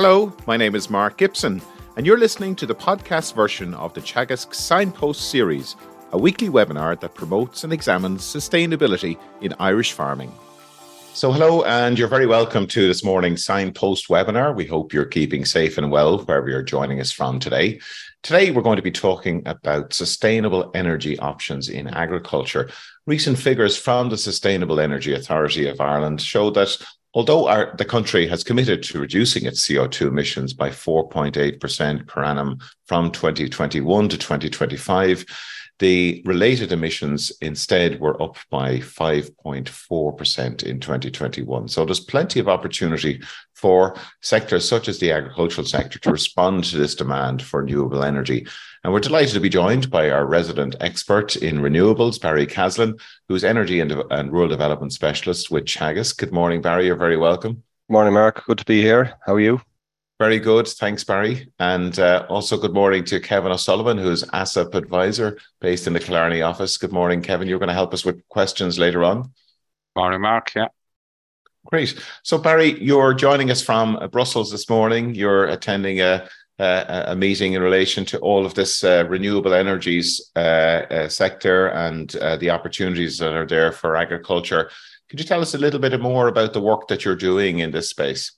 Hello, my name is Mark Gibson, and you're listening to the podcast version of the Teagasc Signpost series, a weekly webinar that promotes and examines sustainability in Irish farming. So, hello, and you're very welcome to this morning's Signpost webinar. We hope you're keeping safe and well wherever you're joining us from today. Today, we're going to be talking about sustainable energy options in agriculture. Recent figures from the Sustainable Energy Authority of Ireland show that Although our, the country has committed to reducing its CO2 emissions by 4.8% per annum from 2021 to 2025, the related emissions instead were up by 5.4% in 2021. So there's plenty of opportunity for sectors such as the agricultural sector to respond to this demand for renewable energy. And we're delighted to be joined by our resident expert in renewables, Barry Caslin, who's energy and, and rural development specialist with Teagasc. Good morning, Barry. You're very welcome. Morning, Mark. Good to be here. How are you? Very good. Thanks, Barry. And uh, also good morning to Kevin O'Sullivan, who's ASSAP advisor based in the Killarney office. Good morning, Kevin. You're going to help us with questions later on. Morning, Mark. Yeah. Great. So, Barry, you're joining us from uh, Brussels this morning. You're attending a, a, a meeting in relation to all of this uh, renewable energies uh, uh sector and uh, the opportunities that are there for agriculture. Could you tell us a little bit more about the work that you're doing in this space?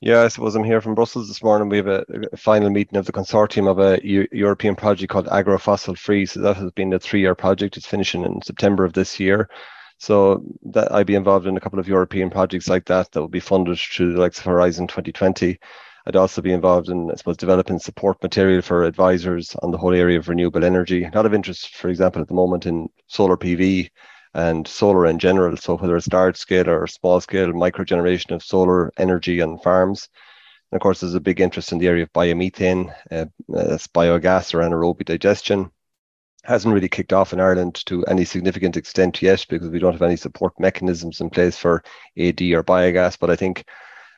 Yeah, I suppose I'm here from Brussels this morning. We have a, a final meeting of the consortium of a U- European project called Agrofossil Free. So that has been a three-year project. It's finishing in September of this year. So that I'd be involved in a couple of European projects like that that will be funded through the likes of Horizon 2020. I'd also be involved in, I suppose, developing support material for advisors on the whole area of renewable energy. A lot of interest, for example, at the moment in solar PV and solar in general. So whether it's large scale or small scale micro generation of solar energy on farms. And of course, there's a big interest in the area of biomethane, uh, uh, biogas or anaerobic digestion. Hasn't really kicked off in Ireland to any significant extent yet because we don't have any support mechanisms in place for AD or biogas. But I think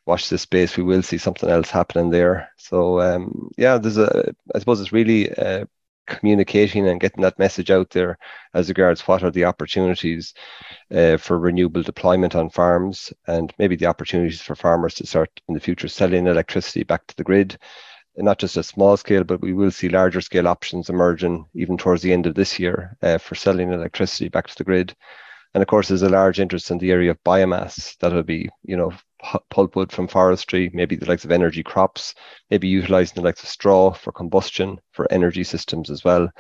watch this space, we will see something else happening there. So um, yeah, there's a, I suppose it's really uh, communicating and getting that message out there as regards what are the opportunities uh, for renewable deployment on farms and maybe the opportunities for farmers to start in the future selling electricity back to the grid not just a small scale but we will see larger scale options emerging even towards the end of this year uh, for selling electricity back to the grid and of course there's a large interest in the area of biomass that will be you know pulpwood from forestry, maybe the likes of energy crops, maybe utilizing the likes of straw for combustion for energy systems as well.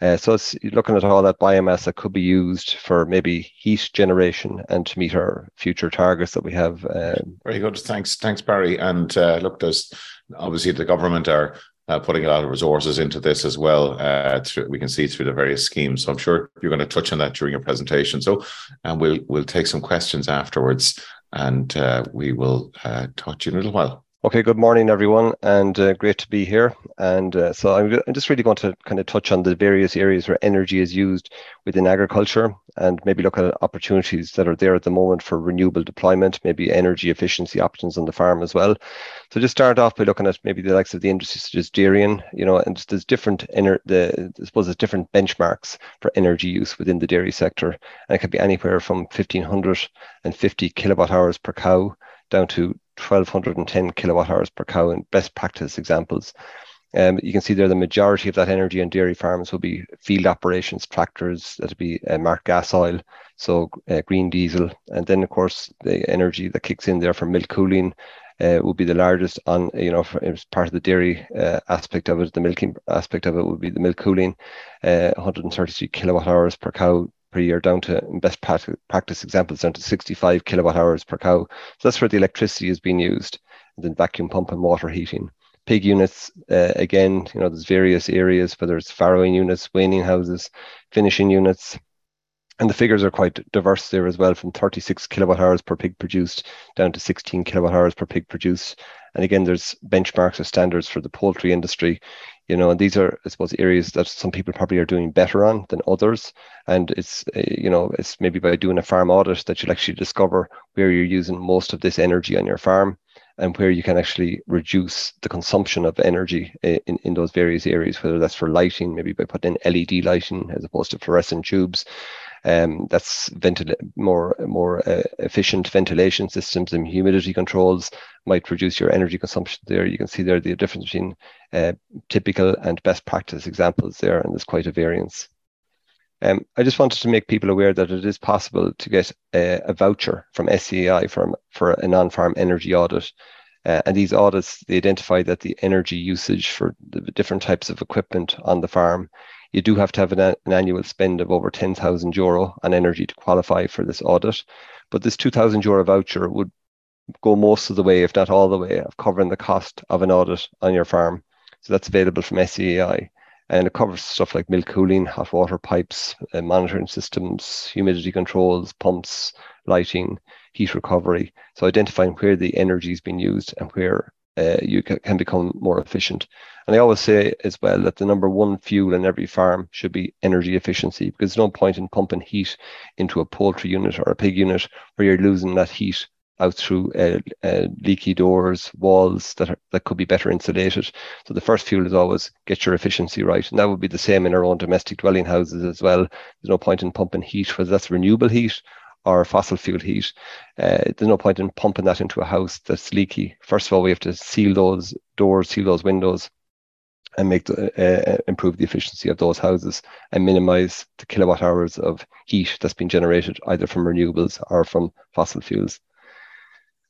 Uh, so it's looking at all that biomass that could be used for maybe heat generation and to meet our future targets that we have. Um, Very good. Thanks, thanks, Barry. And uh, look, there's obviously the government are uh, putting a lot of resources into this as well. Uh, through, we can see through the various schemes. So I'm sure you're going to touch on that during your presentation. So, and we'll we'll take some questions afterwards and uh, we will uh, talk to you in a little while. Okay, good morning, everyone, and uh, great to be here. And uh, so I'm, I'm, just really going to kind of touch on the various areas where energy is used within agriculture and maybe look at opportunities that are there at the moment for renewable deployment, maybe energy efficiency options on the farm as well. So just start off by looking at maybe the likes of the industry such as dairying, you know, and there's different, ener- the, I suppose there's different benchmarks for energy use within the dairy sector. And it could be anywhere from 1550 kilowatt hours per cow down to 1210 kilowatt hours per cow in best practice examples. Um, you can see there the majority of that energy on dairy farms will be field operations, tractors, that'll be uh, marked gas oil, so uh, green diesel. And then, of course, the energy that kicks in there for milk cooling uh, will be the largest on, you know, as part of the dairy uh, aspect of it. The milking aspect of it would be the milk cooling, uh, 133 kilowatt hours per cow per year down to best practice examples down to 65 kilowatt hours per cow. So that's where the electricity is being used. And then vacuum pump and water heating. Pig units, uh, again, you know, there's various areas, whether it's farrowing units, weaning houses, finishing units. And the figures are quite diverse there as well, from 36 kilowatt hours per pig produced down to 16 kilowatt hours per pig produced. And again, there's benchmarks or standards for the poultry industry you know, and these are, I suppose, areas that some people probably are doing better on than others. And it's, uh, you know, it's maybe by doing a farm audit that you'll actually discover where you're using most of this energy on your farm and where you can actually reduce the consumption of energy in, in those various areas, whether that's for lighting, maybe by putting in LED lighting as opposed to fluorescent tubes. Um, that's ventil- more more uh, efficient ventilation systems and humidity controls might reduce your energy consumption there. You can see there the difference between uh, typical and best practice examples there, and there's quite a variance. Um, I just wanted to make people aware that it is possible to get a, a voucher from SEI for, for a non-farm energy audit. Uh, and these audits, they identify that the energy usage for the different types of equipment on the farm, you do have to have an, an annual spend of over 10,000 euro on energy to qualify for this audit. But this 2,000 euro voucher would go most of the way, if not all the way, of covering the cost of an audit on your farm. So that's available from SEAI and it covers stuff like milk cooling, hot water pipes, uh, monitoring systems, humidity controls, pumps, lighting, heat recovery. So identifying where the energy is being used and where uh, you ca- can become more efficient. And I always say as well that the number one fuel in every farm should be energy efficiency because there's no point in pumping heat into a poultry unit or a pig unit where you're losing that heat out through uh, uh, leaky doors, walls that are, that could be better insulated. So the first fuel is always get your efficiency right, and that would be the same in our own domestic dwelling houses as well. There's no point in pumping heat, whether that's renewable heat or fossil fuel heat. Uh, there's no point in pumping that into a house that's leaky. First of all, we have to seal those doors, seal those windows, and make the, uh, uh improve the efficiency of those houses and minimize the kilowatt hours of heat that's been generated either from renewables or from fossil fuels.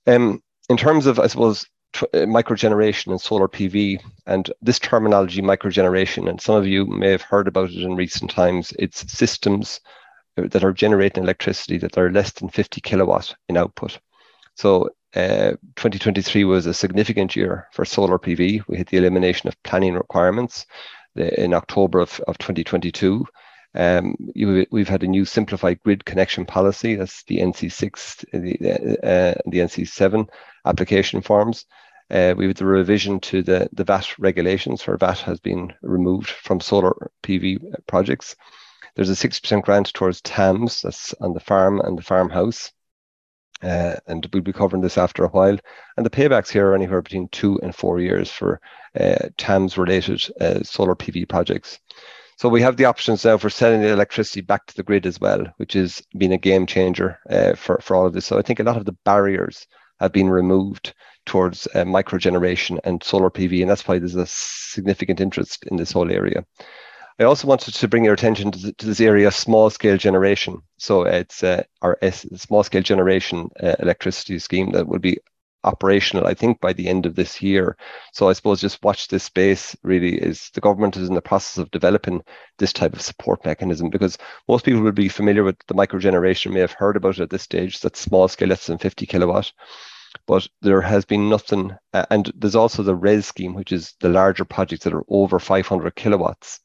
Um, in terms of, I suppose, tr- uh, microgeneration and solar PV, and this terminology, microgeneration, and some of you may have heard about it in recent times. It's systems that are generating electricity that are less than 50 kilowatt in output. So uh, 2023 was a significant year for solar PV. We had the elimination of planning requirements in October of, of 2022. Um, you, we've had a new simplified grid connection policy. That's the NC6, the, uh, the NC7 application forms. Uh, we have the revision to the, the VAT regulations where VAT has been removed from solar PV projects. There's a 6% grant towards TAMS, that's on the farm and the farmhouse. Uh, and we'll be covering this after a while. And the paybacks here are anywhere between two and four years for uh, TAMS related uh, solar PV projects. So we have the options now for selling the electricity back to the grid as well, which has been a game changer uh, for, for all of this. So I think a lot of the barriers have been removed towards uh, micro generation and solar PV, and that's why there's a significant interest in this whole area. I also wanted to bring your attention to, to this area, small scale generation. So it's uh, our S, small scale generation uh, electricity scheme that will be operational, I think, by the end of this year. So I suppose just watch this space really is the government is in the process of developing this type of support mechanism because most people will be familiar with the microgeneration, may have heard about it at this stage, that's small scale, less than 50 kilowatt. But there has been nothing, uh, and there's also the RES scheme, which is the larger projects that are over 500 kilowatts.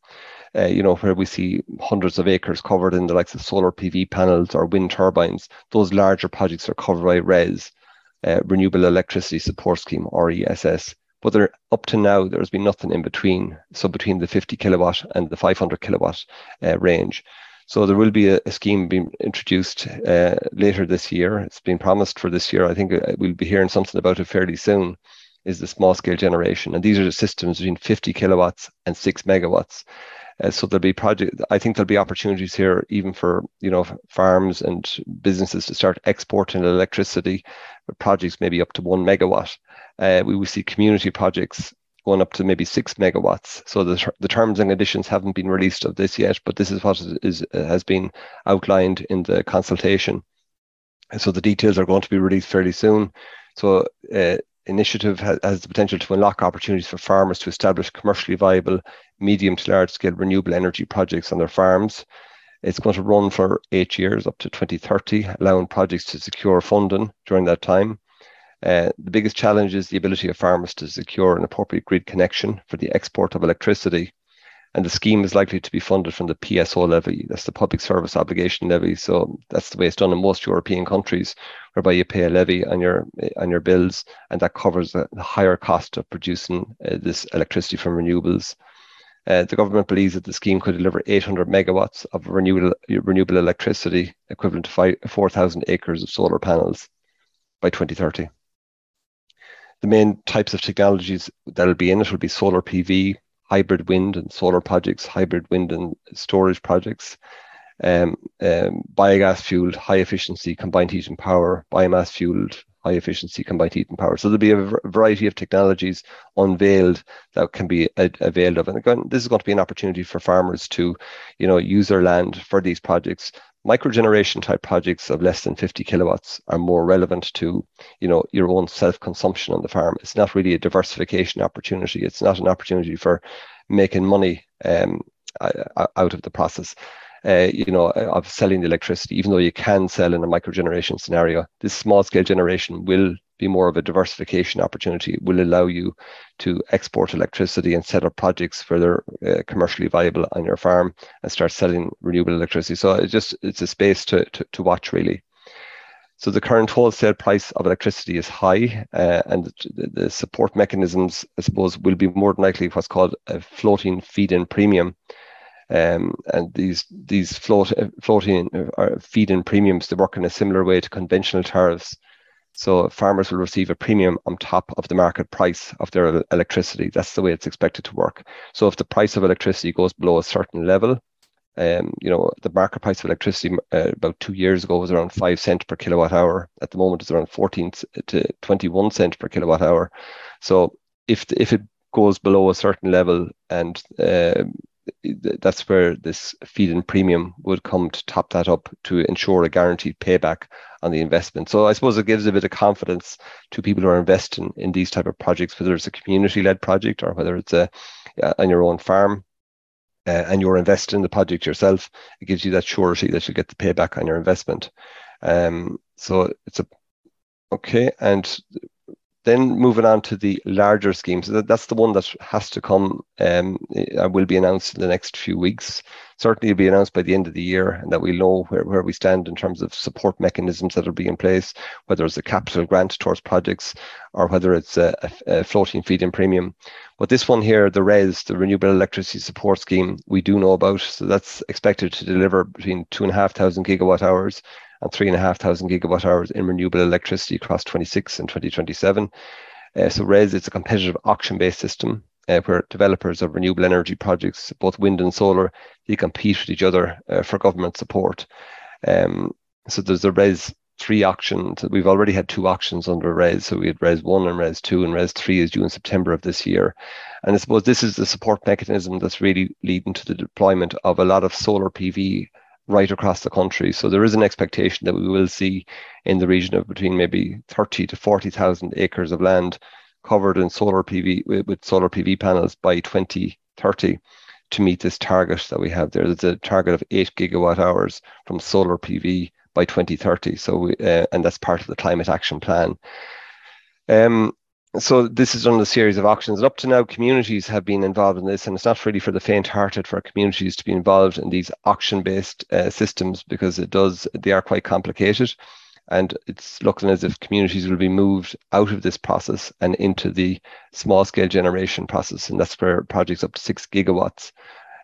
Uh, you know, where we see hundreds of acres covered in the likes of solar PV panels or wind turbines, those larger projects are covered by RES uh, Renewable Electricity Support Scheme, RESS. But there, up to now, there's been nothing in between. So between the 50 kilowatt and the 500 kilowatt uh, range. So there will be a, a scheme being introduced uh, later this year. It's been promised for this year. I think uh, we'll be hearing something about it fairly soon. Is the small scale generation, and these are the systems between 50 kilowatts and six megawatts. Uh, so there'll be project. I think there'll be opportunities here, even for you know farms and businesses to start exporting electricity. Projects maybe up to one megawatt. Uh, we will see community projects going up to maybe six megawatts. So the, the terms and conditions haven't been released of this yet, but this is what is uh, has been outlined in the consultation. And so the details are going to be released fairly soon. So uh, initiative has, has the potential to unlock opportunities for farmers to establish commercially viable medium to large scale renewable energy projects on their farms. It's going to run for eight years up to 2030, allowing projects to secure funding during that time. Uh, the biggest challenge is the ability of farmers to secure an appropriate grid connection for the export of electricity and the scheme is likely to be funded from the PSO levy. That's the Public Service Obligation levy. So that's the way it's done in most European countries, whereby you pay a levy on your on your bills, and that covers the, higher cost of producing uh, this electricity from renewables. Uh, the government believes that the scheme could deliver 800 megawatts of renewable renewable electricity, equivalent to 4,000 acres of solar panels, by 2030. The main types of technologies that will be in it will be solar PV, hybrid wind and solar projects, hybrid wind and storage projects, um, um, biogas fueled high efficiency combined heat and power, biomass fueled high efficiency combined heat and power. So there'll be a variety of technologies unveiled that can be availed of. And again, this is going to be an opportunity for farmers to, you know, use their land for these projects. Microgeneration type projects of less than 50 kilowatts are more relevant to, you know, your own self-consumption on the farm. It's not really a diversification opportunity. It's not an opportunity for making money um, out of the process uh, you know, of selling the electricity, even though you can sell in a microgeneration scenario. This small scale generation will be more of a diversification opportunity. It will allow you to export electricity and set up projects they're uh, commercially viable on your farm and start selling renewable electricity. So it's just it's a space to, to, to watch really. So the current wholesale price of electricity is high, uh, and the, the, support mechanisms, I suppose, will be more than likely what's called a floating feed-in premium, um, and these these float, floating or feed-in premiums they work in a similar way to conventional tariffs. So farmers will receive a premium on top of the market price of their electricity. That's the way it's expected to work. So if the price of electricity goes below a certain level, um, you know, the market price of electricity uh, about two years ago was around five cent per kilowatt hour. At the moment, it's around 14 to 21 cent per kilowatt hour. So if if it goes below a certain level and uh, that's where this feed-in premium would come to top that up to ensure a guaranteed payback on the investment. So I suppose it gives a bit of confidence to people who are investing in these type of projects, whether it's a community-led project or whether it's a uh, on your own farm. Uh, and you're investing in the project yourself, it gives you that surety that you'll get the payback on your investment. Um, so it's a okay, and then moving on to the larger schemes, that, that's the one that has to come um, uh, will be announced in the next few weeks. Certainly, it'll be announced by the end of the year, and that we know where, where we stand in terms of support mechanisms that will be in place, whether it's a capital grant towards projects or whether it's a, a, floating feed-in premium. But this one here, the RES, the Renewable Electricity Support Scheme, we do know about. So that's expected to deliver between two and a half thousand gigawatt hours and 3,500 gigawatt hours in renewable electricity across 26 and 2027. Uh, so RES, it's a competitive auction-based system uh, where developers of renewable energy projects, both wind and solar, they compete with each other uh, for government support. Um, so there's a RES three auction. We've already had two auctions under RES. So we had RES 1 and RES 2, and RES 3 is due in September of this year. And I suppose this is the support mechanism that's really leading to the deployment of a lot of solar PV right across the country. So there is an expectation that we will see in the region of between maybe 30 to 40,000 acres of land covered in solar PV with solar PV panels by 2030 to meet this target that we have there. There's a target of eight gigawatt hours from solar PV by 2030. So we, uh, and that's part of the climate action plan. Um, so this is done a series of auctions. And up to now, communities have been involved in this, and it's not really for the faint-hearted for communities to be involved in these auction-based uh, systems because it does they are quite complicated, and it's looking as if communities will be moved out of this process and into the small-scale generation process, and that's where projects up to six gigawatts,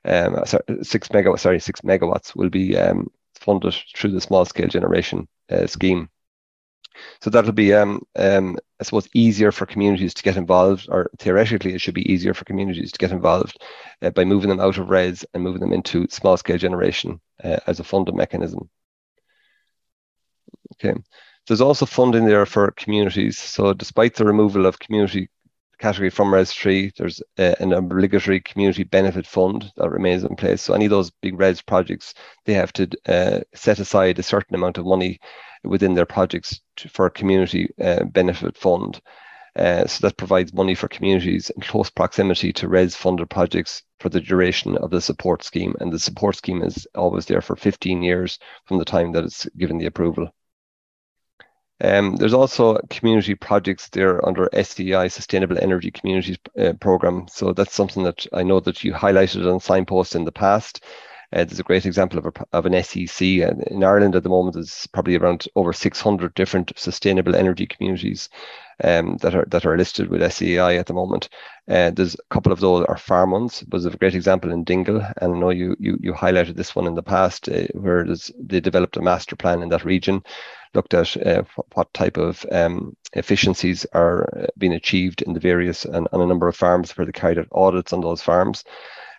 um, sorry, six megawatts, sorry, six megawatts will be um, funded through the small-scale generation uh, scheme. So that'll be, um, um, I suppose, easier for communities to get involved, or theoretically, it should be easier for communities to get involved uh, by moving them out of RES and moving them into small scale generation uh, as a funding mechanism. Okay. There's also funding there for communities. So despite the removal of community category from RES 3, there's uh, an obligatory community benefit fund that remains in place. So any of those big RES projects, they have to uh, set aside a certain amount of money within their projects to, for a community uh, benefit fund. Uh, so that provides money for communities in close proximity to RES funded projects for the duration of the support scheme. And the support scheme is always there for 15 years from the time that it's given the approval. Um, there's also community projects there under SEI, Sustainable Energy Communities uh, Program. So that's something that I know that you highlighted on signpost in the past. Uh, there's a great example of, a, of an SEC. And in Ireland at the moment, there's probably around over 600 different sustainable energy communities um, that are that are listed with SEI at the moment. Uh, there's a couple of those are farm ones. Was a great example in Dingle, and I know you you, you highlighted this one in the past, uh, where they developed a master plan in that region, looked at uh, what type of um, efficiencies are uh, being achieved in the various and a number of farms where they carried out audits on those farms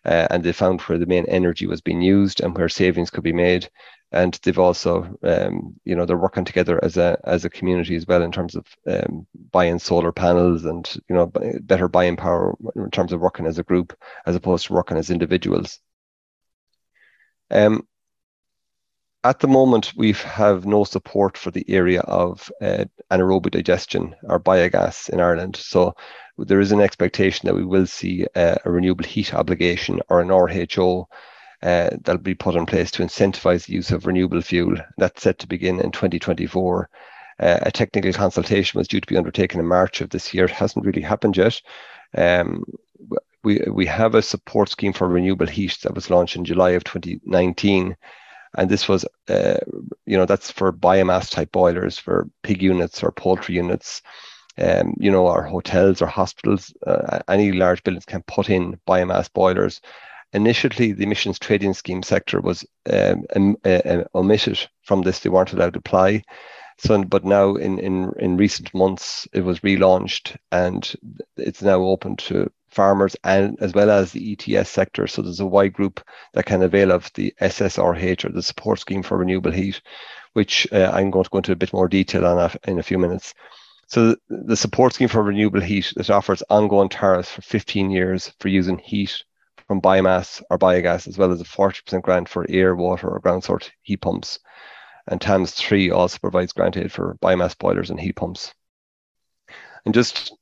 uh, and they found where the main energy was being used and where savings could be made. And they've also, um, you know, they're working together as a as a community as well in terms of um, buying solar panels and you know better buying power in terms of working as a group as opposed to working as individuals. Um, at the moment, we have no support for the area of uh, anaerobic digestion or biogas in Ireland. So there is an expectation that we will see uh, a renewable heat obligation or an RHO uh, that'll be put in place to incentivize the use of renewable fuel. That's set to begin in 2024. Uh, a technical consultation was due to be undertaken in March of this year. It hasn't really happened yet. Um, we we have a support scheme for renewable heat that was launched in July of 2019 and this was uh, you know that's for biomass type boilers for pig units or poultry units um, you know our hotels or hospitals uh, any large buildings can put in biomass boilers initially the emissions trading scheme sector was um, um, uh, omitted from this they weren't allowed to apply so but now in, in in recent months it was relaunched and it's now open to farmers and as well as the ETS sector. So there's a wide group that can avail of the SSRH or the support scheme for renewable heat, which uh, I'm going to go into a bit more detail on in a few minutes. So the support scheme for renewable heat that offers ongoing tariffs for 15 years for using heat from biomass or biogas, as well as a 40% grant for air, water, or ground source heat pumps. And TAMS 3 also provides grant aid for biomass boilers and heat pumps. And just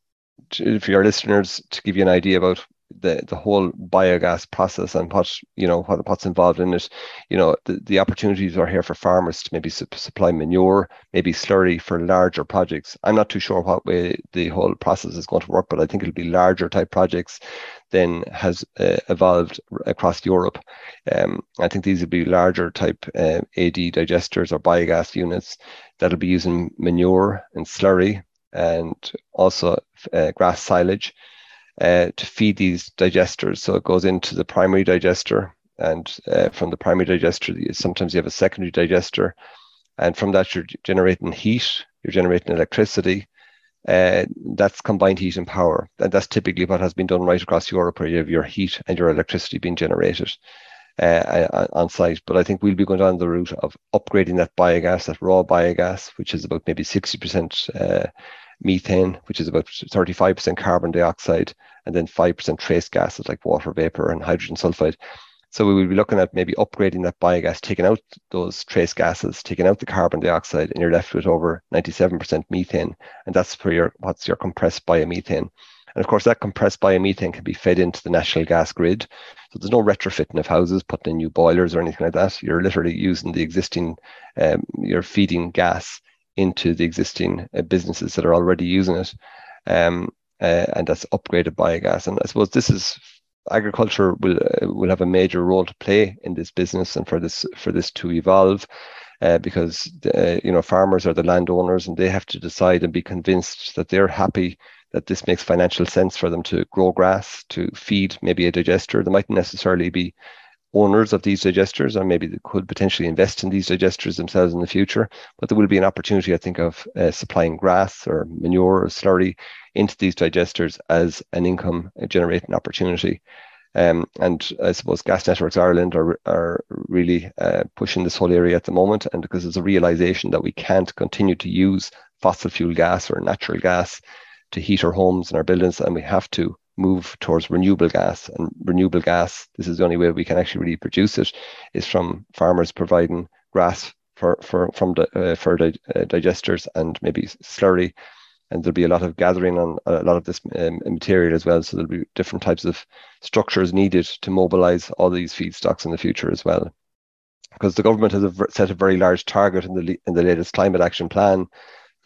for your listeners to give you an idea about the the whole biogas process and what you know what, what's involved in it. You know the, the opportunities are here for farmers to maybe su- supply manure maybe slurry for larger projects. I'm not too sure what way the whole process is going to work but i think it'll be larger type projects than has uh, evolved across europe. Um, i think these will be larger type uh, ad digesters or biogas units that'll be using manure and slurry and also uh, grass silage uh, to feed these digesters. So it goes into the primary digester, and uh, from the primary digester, sometimes you have a secondary digester, and from that you're generating heat, you're generating electricity. Uh, that's combined heat and power, and that's typically what has been done right across Europe, where you have your heat and your electricity being generated. Uh, on site. But I think we'll be going down the route of upgrading that biogas, that raw biogas, which is about maybe 60% uh, methane, which is about 35% carbon dioxide, and then 5% trace gases like water vapor and hydrogen sulfide. So we will be looking at maybe upgrading that biogas, taking out those trace gases, taking out the carbon dioxide, and you're left with over 97% methane. And that's for your what's your compressed biomethane. And of course, that compressed biomethane can be fed into the national gas grid. So there's no retrofitting of houses, putting in new boilers or anything like that. You're literally using the existing, um, you're feeding gas into the existing uh, businesses that are already using it. Um, uh, and that's upgraded biogas. And I suppose this is agriculture will uh, will have a major role to play in this business and for this for this to evolve. Uh, because uh, you know farmers are the landowners and they have to decide and be convinced that they're happy that this makes financial sense for them to grow grass to feed maybe a digester. They mightn't necessarily be owners of these digesters or maybe they could potentially invest in these digesters themselves in the future. But there will be an opportunity, I think, of uh, supplying grass or manure or slurry into these digesters as an income generating opportunity. Um, and I suppose Gas Networks Ireland are, are really uh, pushing this whole area at the moment, and because there's a realization that we can't continue to use fossil fuel gas or natural gas to heat our homes and our buildings, and we have to move towards renewable gas. And renewable gas, this is the only way we can actually really produce it, is from farmers providing grass for, for from the, uh, for the uh, digesters and maybe slurry. And there'll be a lot of gathering on a lot of this um, material as well. So there'll be different types of structures needed to mobilize all these feedstocks in the future as well. Because the government has set a very large target in the in the latest climate action plan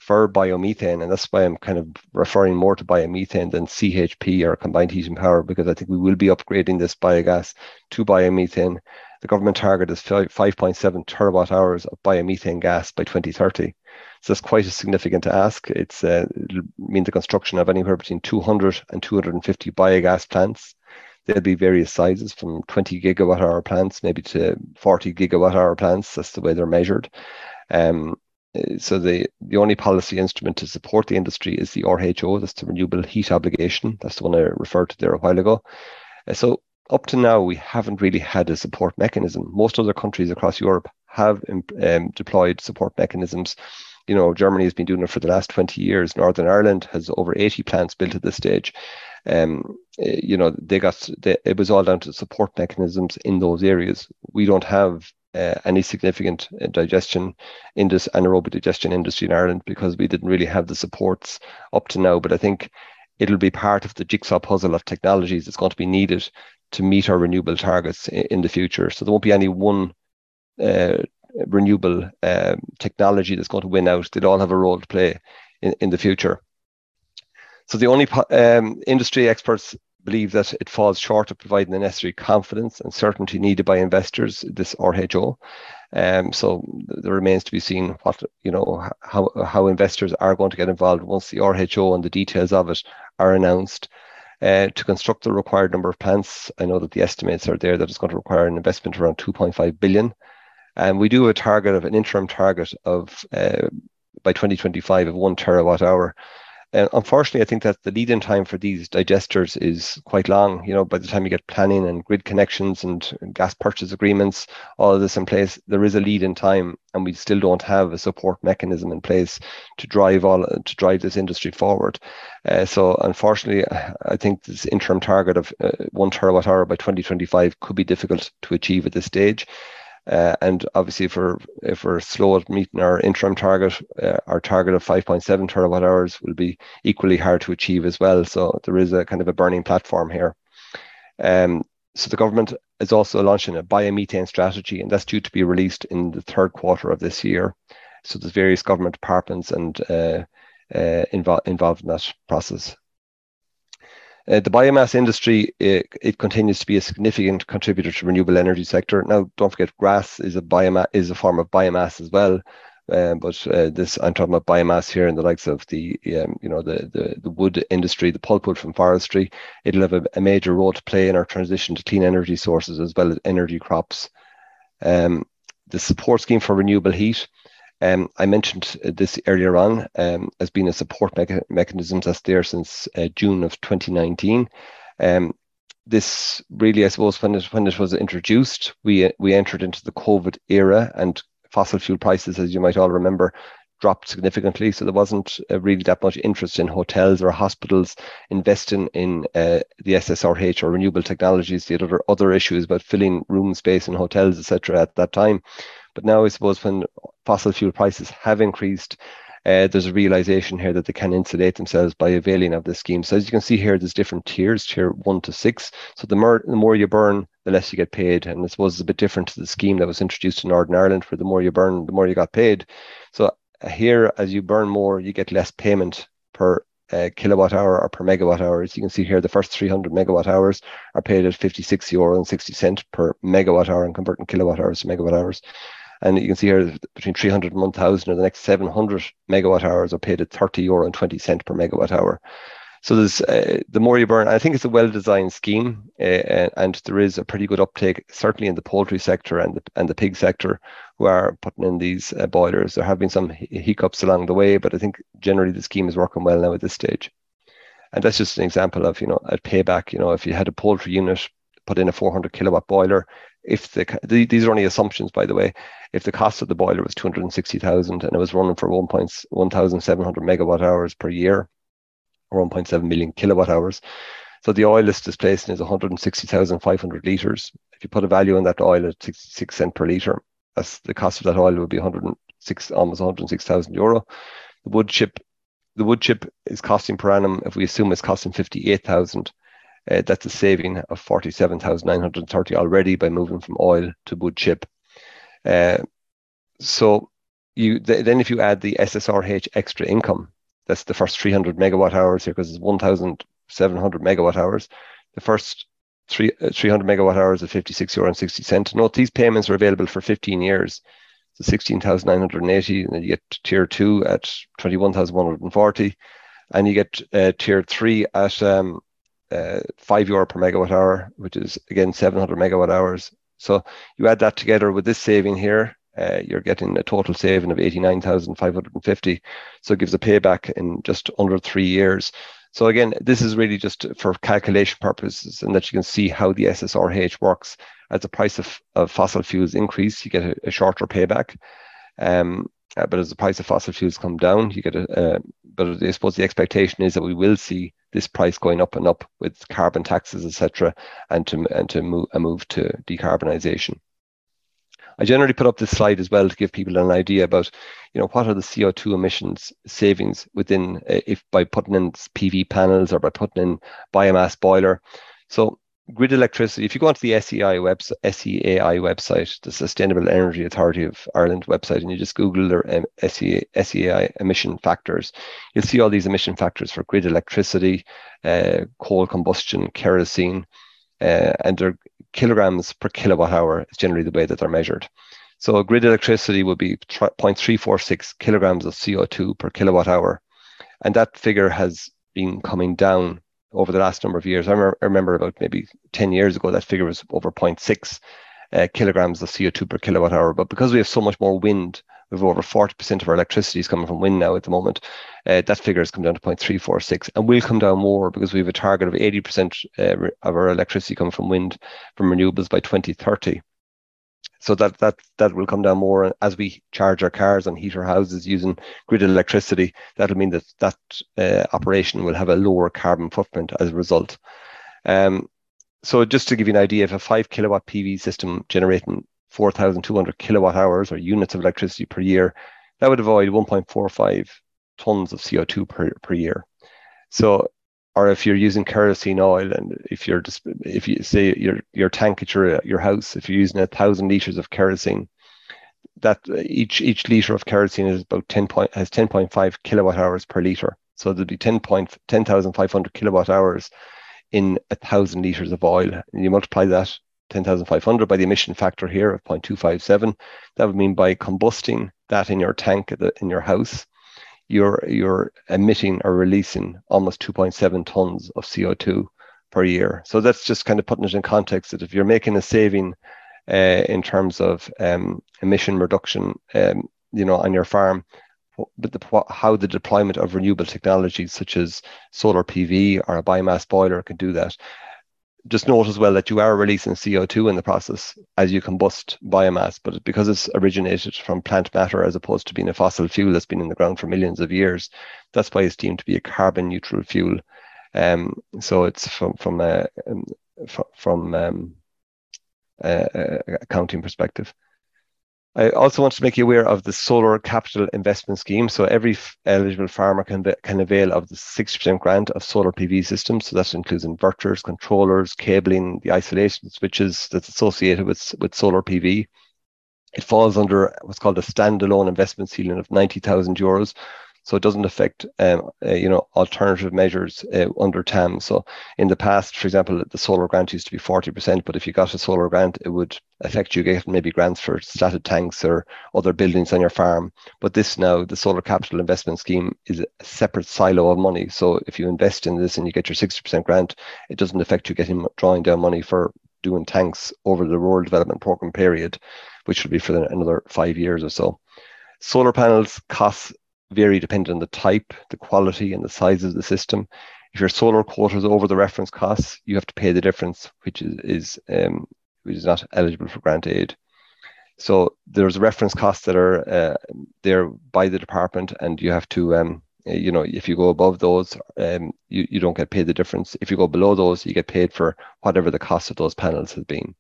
for biomethane, and that's why I'm kind of referring more to biomethane than CHP or combined heat and power, because I think we will be upgrading this biogas to biomethane. The government target is 5.7 terawatt hours of biomethane gas by 2030. So that's quite a significant ask. It's uh, mean the construction of anywhere between 200 and 250 biogas plants. There'll be various sizes from 20 gigawatt hour plants, maybe to 40 gigawatt hour plants. That's the way they're measured. Um, so the, the only policy instrument to support the industry is the RHO, that's the renewable heat obligation. That's the one I referred to there a while ago. Uh, so up to now, we haven't really had a support mechanism. Most other countries across Europe have um, deployed support mechanisms. You know, Germany has been doing it for the last 20 years. Northern Ireland has over 80 plants built at this stage. Um, eh, you know, they got they, it was all down to support mechanisms in those areas. We don't have uh, any significant uh, digestion in this anaerobic digestion industry in Ireland because we didn't really have the supports up to now. But I think it'll be part of the jigsaw puzzle of technologies that's going to be needed to meet our renewable targets in, in the future. So there won't be any one uh, renewable uh, technology that's going to win out. They'll all have a role to play in, in the future. So the only um, industry experts believe that it falls short of providing the necessary confidence and certainty needed by investors, this RHO. Um, so there remains to be seen what you know how how investors are going to get involved once the RHO and the details of it are announced. Uh, to construct the required number of plants, I know that the estimates are there that it's going to require an investment around 2.5 billion, and we do have a target of an interim target of uh, by 2025 of one terawatt hour. Uh, unfortunately, I think that the lead-in time for these digesters is quite long. You know, by the time you get planning and grid connections and gas purchase agreements, all of this in place, there is a lead-in time, and we still don't have a support mechanism in place to drive all to drive this industry forward. Uh, so, unfortunately, I think this interim target of uh, one terawatt hour by 2025 could be difficult to achieve at this stage. Uh, and obviously, if we're if we're slow at meeting our interim target, uh, our target of 5.7 terawatt hours will be equally hard to achieve as well. So there is a kind of a burning platform here. Um, so the government is also launching a biomethane strategy, and that's due to be released in the third quarter of this year. So there's various government departments and uh, uh involved involved in that process. Uh, the biomass industry it, it, continues to be a significant contributor to renewable energy sector. Now, don't forget, grass is a biomass is a form of biomass as well. Um, but uh, this I'm talking about biomass here in the likes of the um, you know the, the the wood industry, the pulpwood from forestry. It'll have a, a, major role to play in our transition to clean energy sources as well as energy crops. Um, the support scheme for renewable heat um, I mentioned this earlier on um, as being a support mecha- mechanism that's there since uh, June of 2019. Um, this really, I suppose, when it when it was introduced, we we entered into the COVID era, and fossil fuel prices, as you might all remember, dropped significantly. So there wasn't uh, really that much interest in hotels or hospitals investing in uh, the SSRH or renewable technologies. The other other issues about filling room space in hotels, etc. At that time, but now I suppose when fossil fuel prices have increased, uh, there's a realization here that they can insulate themselves by availing of this scheme. So as you can see here, there's different tiers, tier one to six. So the more, the more you burn, the less you get paid. And I suppose it's a bit different to the scheme that was introduced in Northern Ireland, where the more you burn, the more you got paid. So uh, here, as you burn more, you get less payment per uh, kilowatt hour or per megawatt hour. As You can see here the first 300 megawatt hours are paid at 56 euro and 60 cent per megawatt hour and converting kilowatt hours to megawatt hours. And you can see here between 300 and 1000 or the next 700 megawatt hours are paid at 30 euro and 20 cent per megawatt hour. So there's uh, the more you burn. I think it's a well-designed scheme, uh, and there is a pretty good uptake, certainly in the poultry sector and the and the pig sector, who are putting in these uh, boilers. There have been some hiccups along the way, but I think generally the scheme is working well now at this stage. And that's just an example of you know a payback. You know, if you had a poultry unit put in a 400 kilowatt boiler, if the, these are only assumptions by the way. If the cost of the boiler was 260,000 and it was running for 1,700 megawatt hours per year or 1.7 million kilowatt hours. So the oil is displacing is 160,500 liters. If you put a value on that oil at 66 cent per liter that's the cost of that oil would be 106 almost 106,000 euro. The wood chip the wood chip is costing per annum if we assume it's costing 58,000 uh, that's a saving of 47,930 already by moving from oil to wood chip. Uh, so you th- then if you add the SSRH extra income, that's the first 300 megawatt hours here because it's 1,700 megawatt hours. The first three, uh, 300 megawatt hours at 56 euro and 60 cent. Note these payments are available for 15 years. So 16,980, and then you get tier two at 21,140, and you get uh, tier three at um, uh, five euro per megawatt hour, which is again 700 megawatt hours. So you add that together with this saving here, uh, you're getting a total saving of 89,550. So it gives a payback in just under three years. So again, this is really just for calculation purposes and that you can see how the SSRH works. As the price of, of fossil fuels increase, you get a, a shorter payback. Um, uh, but as the price of fossil fuels come down, you get a. Uh, but I suppose the expectation is that we will see this price going up and up with carbon taxes, etc., and to and to move a move to decarbonisation. I generally put up this slide as well to give people an idea about, you know, what are the CO2 emissions savings within uh, if by putting in PV panels or by putting in biomass boiler. So grid electricity, if you go onto the SEI website, SEAI website, the Sustainable Energy Authority of Ireland website, and you just Google their um, SEAI emission factors, you'll see all these emission factors for grid electricity, uh, coal combustion, kerosene, uh, and they're kilograms per kilowatt hour is generally the way that they're measured. So grid electricity would be 0.346 kilograms of CO2 per kilowatt hour. And that figure has been coming down over the last number of years. I remember, I remember about maybe 10 years ago, that figure was over 0.6 uh, kilograms of CO2 per kilowatt hour. But because we have so much more wind, we have over 40% of our electricity is coming from wind now at the moment. Uh, that figure has come down to 0.346 and will come down more because we have a target of 80% uh, of our electricity coming from wind from renewables by 2030 so that that that will come down more as we charge our cars and heat our houses using grid electricity. That'll mean that that uh, operation will have a lower carbon footprint as a result. Um, so just to give you an idea, if a five kilowatt PV system generating 4,200 kilowatt hours or units of electricity per year, that would avoid 1.45 tons of CO2 per, per year. So or if you're using kerosene oil and if you're just if you say your your tank at your your house if you're using a thousand liters of kerosene that each each liter of kerosene is about 10 point has 10.5 kilowatt hours per liter. So there'd be 10 point 10,500 kilowatt hours in a thousand liters of oil. And you multiply that 10,500 by the emission factor here of 0.257 that would mean by combusting that in your tank the, in your house you're you're emitting or releasing almost 2.7 tons of CO2 per year. So that's just kind of putting it in context that if you're making a saving uh, in terms of um, emission reduction, um, you know, on your farm, but the, how the deployment of renewable technologies such as solar PV or a biomass boiler can do that just note as well that you are releasing CO2 in the process as you combust biomass, but because it's originated from plant matter as opposed to being a fossil fuel that's been in the ground for millions of years, that's why it's deemed to be a carbon neutral fuel. Um, so it's from from a um, from um, a, a accounting perspective. I also want to make you aware of the solar capital investment scheme. So every eligible farmer can, can avail of the 60% grant of solar PV systems. So that includes inverters, controllers, cabling, the isolation switches that's associated with, with solar PV. It falls under what's called a standalone investment ceiling of 90,000 euros so it doesn't affect um, uh, you know alternative measures uh, under TAM. So in the past, for example, the solar grant used to be 40%, but if you got a solar grant, it would affect you getting maybe grants for slatted tanks or other buildings on your farm. But this now, the solar capital investment scheme is a separate silo of money. So if you invest in this and you get your 60% grant, it doesn't affect you getting drawing down money for doing tanks over the rural development program period, which will be for another five years or so. Solar panels cost vary depending on the type, the quality, and the size of the system. If your solar quota is over the reference costs, you have to pay the difference, which is, is um, which is not eligible for grant aid. So there's reference costs that are uh, there by the department, and you have to, um, you know, if you go above those, um, you, you don't get paid the difference. If you go below those, you get paid for whatever the cost of those panels has been.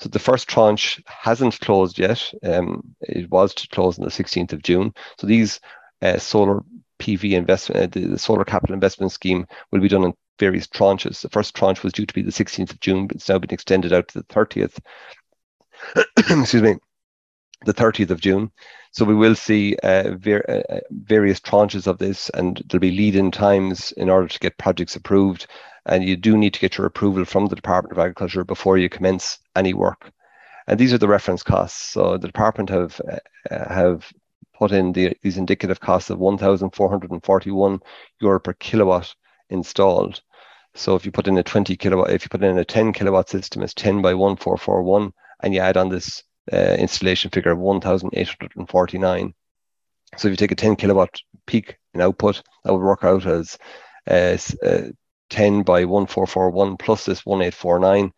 So the first tranche hasn't closed yet. Um, it was to close on the 16th of June. So these uh, solar PV investment, uh, the, the, solar capital investment scheme will be done in various tranches. The first tranche was due to be the 16th of June, but it's now been extended out to the 30th. Excuse me, the 30th of June. So we will see uh, ver- uh, various tranches of this, and there'll be lead-in times in order to get projects approved. And you do need to get your approval from the Department of Agriculture before you commence any work. And these are the reference costs. So the department have uh, have put in the, these indicative costs of 1,441 euro per kilowatt installed. So if you put in a 20 kilowatt, if you put in a 10 kilowatt system, it's 10 by 1441, and you add on this uh, installation figure of 1,849. So if you take a 10 kilowatt peak in output, that would work out as uh, uh, 10 by 1441 plus this 1849,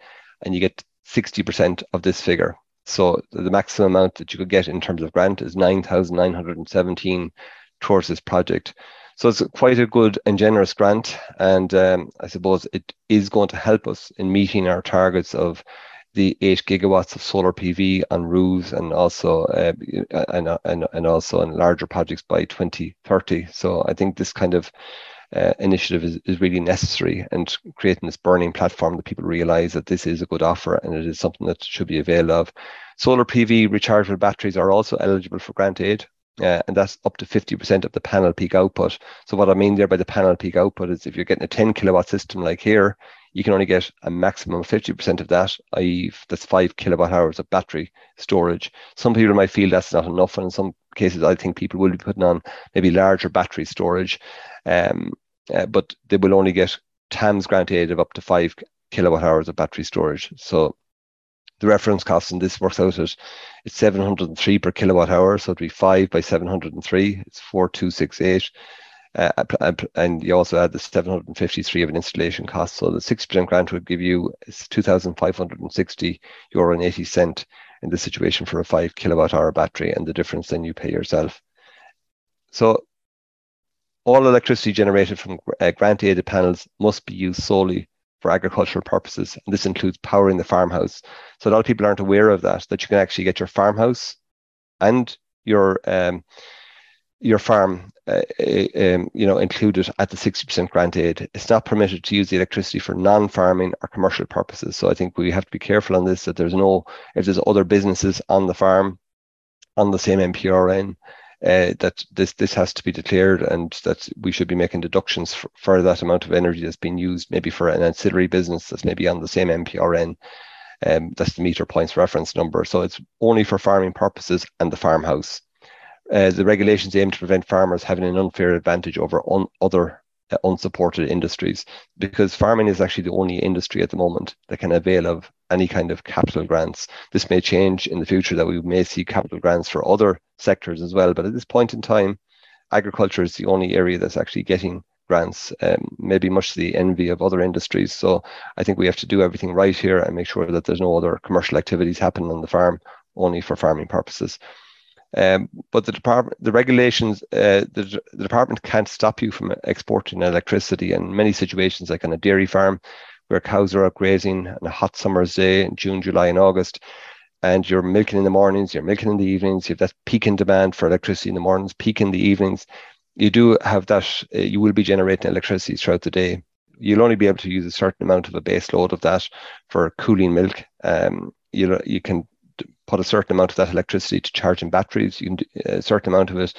and you get 60% of this figure. So the maximum amount that you could get in terms of grant is 9,917 towards this project. So it's quite a good and generous grant, and um, I suppose it is going to help us in meeting our targets of the eight gigawatts of solar PV on roofs and also uh, and, and and also on larger projects by 2030. So I think this kind of uh, initiative is, is really necessary and creating this burning platform that people realize that this is a good offer and it is something that should be availed of. Solar PV rechargeable batteries are also eligible for grant aid. Uh, and that's up to 50% of the panel peak output. So what I mean there by the panel peak output is if you're getting a 10 kilowatt system like here, you can only get a maximum of 50% of that, i.e. that's five kilowatt hours of battery storage. Some people might feel that's not enough. And some cases, I think people will be putting on maybe larger battery storage. Um, uh, but they will only get TAMS grant aid of up to five kilowatt hours of battery storage. So the reference cost in this works out at it's 703 per kilowatt hour, so it'd be five by 703. It's 4268. Uh, and you also add the 753 of an installation cost. So the 6% grant would give you 2,560 euro and 80 cent in this situation for a five kilowatt hour battery, and the difference then you pay yourself. So all electricity generated from uh, grant aided panels must be used solely for agricultural purposes, and this includes powering the farmhouse. So a lot of people aren't aware of that, that you can actually get your farmhouse and your um, your farm, uh, uh um, you know, included at the 60% grant aid. It's not permitted to use the electricity for non-farming or commercial purposes. So I think we have to be careful on this, that there's no, if there's other businesses on the farm on the same MPRN, uh, that this this has to be declared and that we should be making deductions for, for, that amount of energy that's being used maybe for an ancillary business that's maybe on the same MPRN. Um, that's the meter points reference number. So it's only for farming purposes and the farmhouse. Uh, the regulations aim to prevent farmers having an unfair advantage over un- other uh, unsupported industries because farming is actually the only industry at the moment that can avail of any kind of capital grants. This may change in the future that we may see capital grants for other sectors as well, but at this point in time, agriculture is the only area that's actually getting grants, um, maybe much to the envy of other industries. So I think we have to do everything right here and make sure that there's no other commercial activities happening on the farm only for farming purposes. Um, but the department, the regulations, uh, the, the department can't stop you from exporting electricity. In many situations, like on a dairy farm, where cows are out grazing on a hot summer's day in June, July, and August, and you're milking in the mornings, you're milking in the evenings, you have that peak in demand for electricity in the mornings, peak in the evenings. You do have that, uh, you will be generating electricity throughout the day. You'll only be able to use a certain amount of a base load of that for cooling milk. Um, you, you can put a certain amount of that electricity to charging batteries. You can do a certain amount of it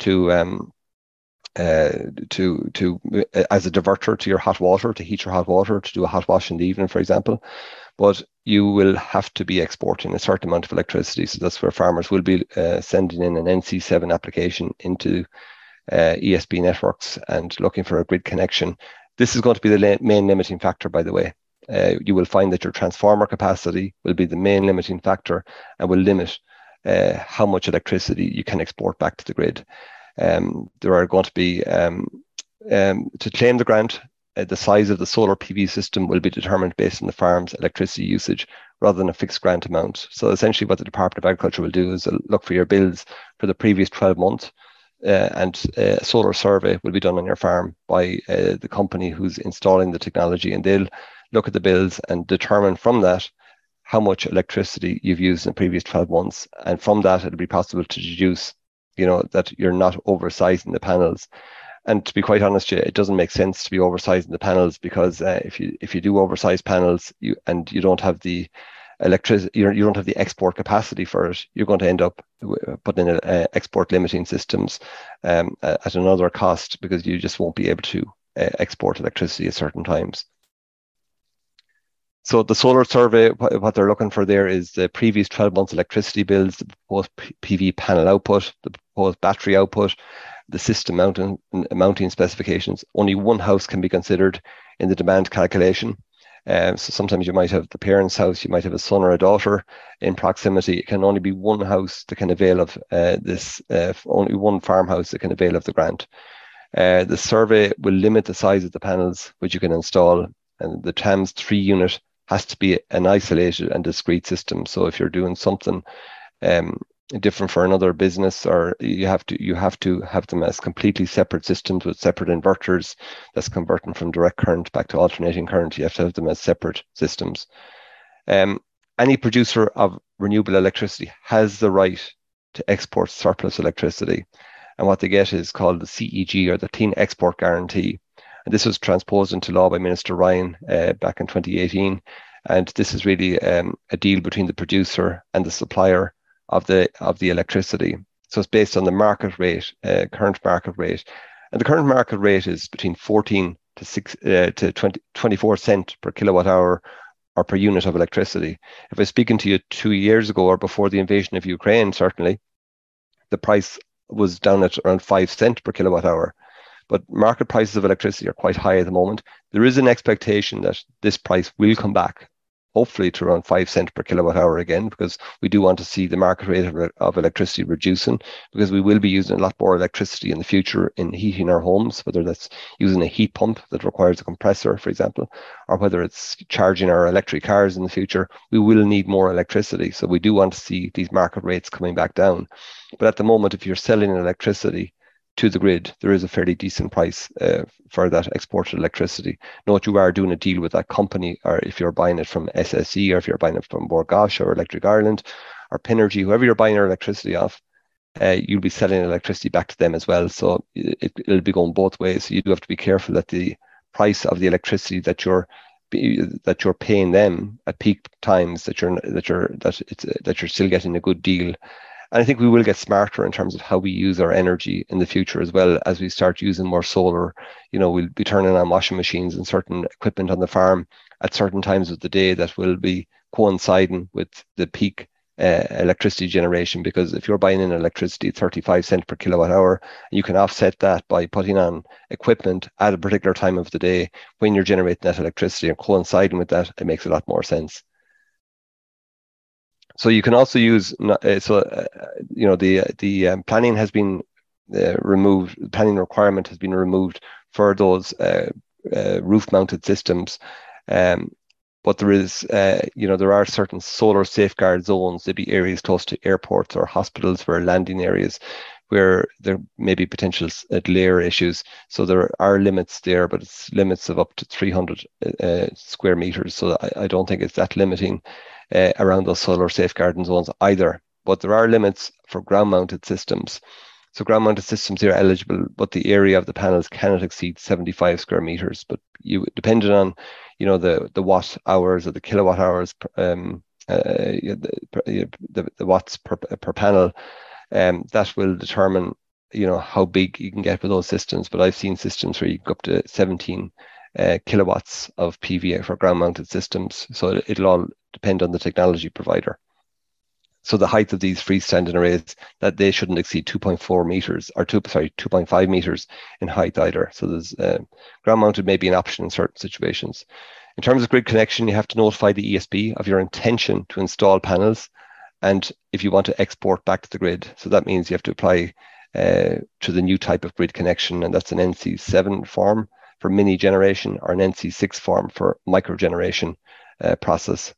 to um, uh, to to uh, as a diverter to your hot water to heat your hot water to do a hot wash in the evening, for example. But you will have to be exporting a certain amount of electricity. So that's where farmers will be uh, sending in an NC7 application into uh, ESB networks and looking for a grid connection. This is going to be the main limiting factor, by the way uh, you will find that your transformer capacity will be the main limiting factor and will limit uh, how much electricity you can export back to the grid. Um, there are going to be, um, um, to claim the grant, uh, the size of the solar PV system will be determined based on the farm's electricity usage rather than a fixed grant amount. So essentially what the Department of Agriculture will do is look for your bills for the previous 12 months uh, and uh, a solar survey will be done on your farm by uh, the company who's installing the technology and they'll look at the bills and determine from that how much electricity you've used in the previous 12 months. And from that, it'll be possible to deduce, you know, that you're not oversizing the panels. And to be quite honest, it doesn't make sense to be oversizing the panels because uh, if you if you do oversize panels, you and you don't have the electricity, you don't have the export capacity for it, you're going to end up putting in uh, export limiting systems um, at another cost because you just won't be able to uh, export electricity at certain times. So the solar survey, what they're looking for there is the previous 12 months electricity bills, the proposed PV panel output, the proposed battery output, the system mounting, mounting specifications. Only one house can be considered in the demand calculation. Um, so sometimes you might have the parents' house, you might have a son or a daughter in proximity. It can only be one house that can avail of uh, this, uh, only one farmhouse that can avail of the grant. Uh, the survey will limit the size of the panels which you can install, and the TAMS 3 unit has to be an isolated and discrete system. So if you're doing something um, different for another business, or you have to you have to have them as completely separate systems with separate inverters that's converting from direct current back to alternating current. You have to have them as separate systems. Um, any producer of renewable electricity has the right to export surplus electricity. And what they get is called the CEG or the Clean Export Guarantee. And this was transposed into law by Minister Ryan uh, back in 2018. And this is really um, a deal between the producer and the supplier of the of the electricity. So it's based on the market rate, uh, current market rate, and the current market rate is between 14 to six uh, to 20, 24 cent per kilowatt hour or per unit of electricity. If I was speaking to you two years ago or before the invasion of Ukraine, certainly the price was down at around five cent per kilowatt hour. But market prices of electricity are quite high at the moment. There is an expectation that this price will come back hopefully to around five cent per kilowatt hour again, because we do want to see the market rate of, of, electricity reducing, because we will be using a lot more electricity in the future in heating our homes, whether that's using a heat pump that requires a compressor, for example, or whether it's charging our electric cars in the future, we will need more electricity. So we do want to see these market rates coming back down. But at the moment, if you're selling electricity to the grid, there is a fairly decent price uh, for that exported electricity. Note you are doing a deal with that company, or if you're buying it from SSE, or if you're buying it from Bord Gáis or Electric Ireland or Pinergy, whoever you're buying your electricity off, uh, you'll be selling electricity back to them as well. So it, will be going both ways. So you do have to be careful that the price of the electricity that you're that you're paying them at peak times that you're that you're that it's that you're still getting a good deal and I think we will get smarter in terms of how we use our energy in the future as well as we start using more solar. You know, we'll be turning on washing machines and certain equipment on the farm at certain times of the day that will be coinciding with the peak uh, electricity generation. Because if you're buying in electricity at 35 cent per kilowatt hour you can offset that by putting on equipment at a particular time of the day when you're generating that electricity. And coinciding with that it makes a lot more sense so you can also use uh, so uh, you know the the um, planning has been uh, removed. Planning requirement has been removed for those roof mounted systems. Um, but there is, uh, you know, there are certain solar safeguard zones. There'd be areas close to airports or hospitals where landing areas where there may be potential glare issues. So there are limits there, but it's limits of up to 300 uh, square meters. So I, I, don't think it's that limiting uh, around those solar safeguarding zones either. But there are limits for ground mounted systems. So ground mounted systems are eligible, but the area of the panels cannot exceed 75 square meters. But you, depending on, you know, the the watt hours or the kilowatt hours, um, uh, the, the, the watts per, per panel, um, that will determine, you know, how big you can get with those systems. But I've seen systems where you go up to 17 uh, kilowatts of PV for ground mounted systems. So it'll all depend on the technology provider. So the height of these freestanding arrays that they shouldn't exceed 2.4 meters or two, sorry, 2.5 meters in height either. So there's uh, ground mounted may be an option in certain situations. In terms of grid connection, you have to notify the ESB of your intention to install panels and if you want to export back to the grid. So that means you have to apply uh, to the new type of grid connection, and that's an NC7 form for mini generation or an NC6 form for micro generation uh, process.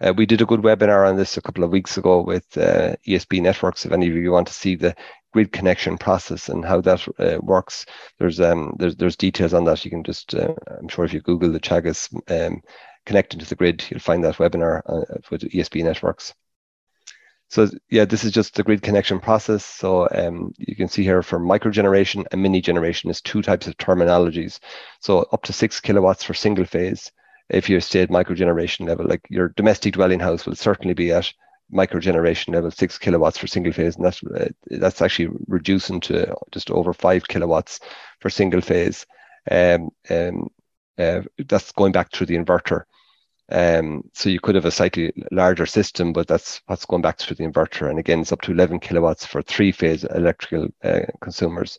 Uh, we did a good webinar on this a couple of weeks ago with uh, ESB Networks. If any of you want to see the grid connection process and how that uh, works, there's um, there's there's details on that. You can just uh, I'm sure if you Google the Teagasc um, connecting to the grid, you'll find that webinar uh, with ESB Networks. So yeah, this is just the grid connection process. So um, you can see here for micro generation and mini generation is two types of terminologies. So up to six kilowatts for single phase if you stay at microgeneration level. Like your domestic dwelling house will certainly be at microgeneration level, six kilowatts for single phase, and that's uh, that's actually reducing to just over five kilowatts for single phase. Um, um, uh, that's going back through the inverter. Um, so you could have a slightly larger system, but that's what's going back through the inverter. And again, it's up to 11 kilowatts for three phase electrical uh, consumers.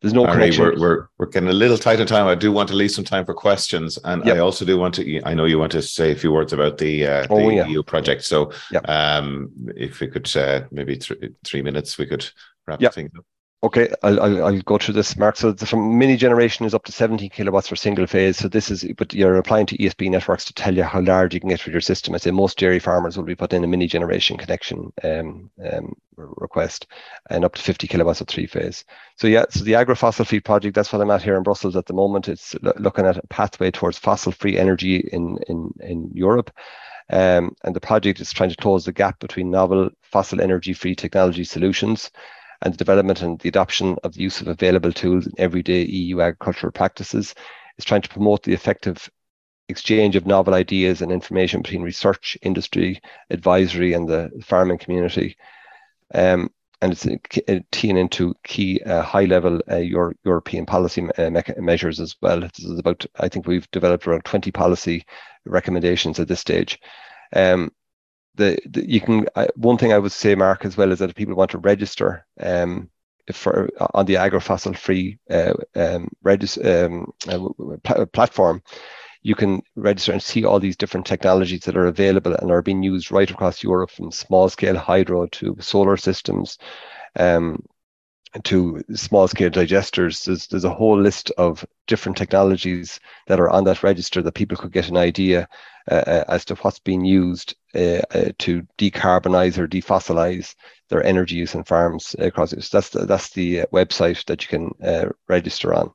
There's no connection. We're, we're, we're getting a little tight on time. I do want to leave some time for questions, and yep. I also do want to. I know you want to say a few words about the uh, oh, the yeah. EU project. So, yep. um, if we could uh, maybe th- three minutes, we could wrap yep. things up. Okay, I'll, I'll, I'll, go through this, Mark. So from mini generation is up to 17 kilowatts for single phase. So this is, but you're applying to ESB networks to tell you how large you can get with your system. I say most dairy farmers will be put in a mini generation connection um, um, request and up to 50 kilowatts of three phase. So yeah, so the agro fossil free project, that's what I'm at here in Brussels at the moment. It's looking at a pathway towards fossil free energy in, in, in Europe. Um, and the project is trying to close the gap between novel fossil energy free technology solutions and the development and the adoption of the use of available tools in everyday EU agricultural practices is trying to promote the effective exchange of novel ideas and information between research, industry, advisory, and the farming community. Um, and it's teeing into key uh, high-level uh, Euro- European policy uh, me- measures as well. This is about, I think we've developed around 20 policy recommendations at this stage. Um, the, the you can uh, one thing I would say, Mark, as well is that if people want to register um, for on the agrofossil free uh, um, um, uh, platform, you can register and see all these different technologies that are available and are being used right across Europe, from small scale hydro to solar systems. Um, to small scale digesters. There's, there's a whole list of different technologies that are on that register that people could get an idea uh, uh as to what's being used uh, uh, to decarbonize or defossilize their energy use in farms across it. So that's the, that's the website that you can uh, register on.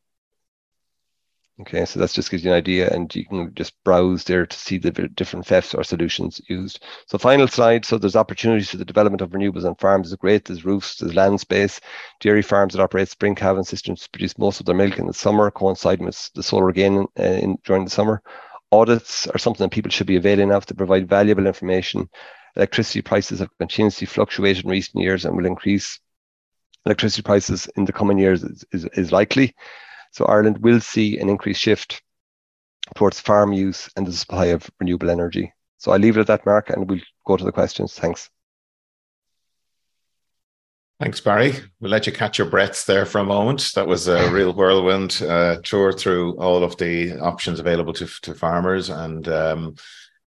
Okay, so that just gives you an idea, and you can just browse there to see the different FEFs or solutions used. So final slide, so there's opportunities for the development of renewables on farms. There's great, there's roofs, there's land space. Dairy farms that operate spring calving systems produce most of their milk in the summer, coinciding with the solar gain uh, in, during the summer. Audits are something that people should be availing of to provide valuable information. Electricity prices have continuously fluctuated in recent years and will increase electricity prices in the coming years is, is, is likely. So Ireland will see an increased shift towards farm use and the supply of renewable energy. So I'll leave it at that, Mark, and we'll go to the questions. Thanks. Thanks, Barry. We'll let you catch your breaths there for a moment. That was a real whirlwind uh, tour through all of the options available to, to farmers and um,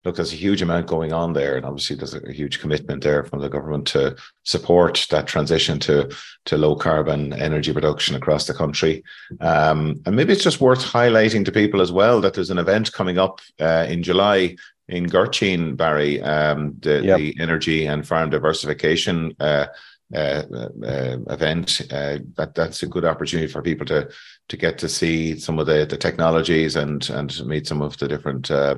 look, there's a huge amount going on there, and obviously there's a huge commitment there from the government to support that transition to to low carbon energy production across the country. Um, and maybe it's just worth highlighting to people as well that there's an event coming up uh, in July in Gurteen, Barry, um, the, yep. the energy and farm diversification. Uh, uh, uh, event. Uh, that that's a good opportunity for people to to get to see some of the the technologies and and meet some of the different uh,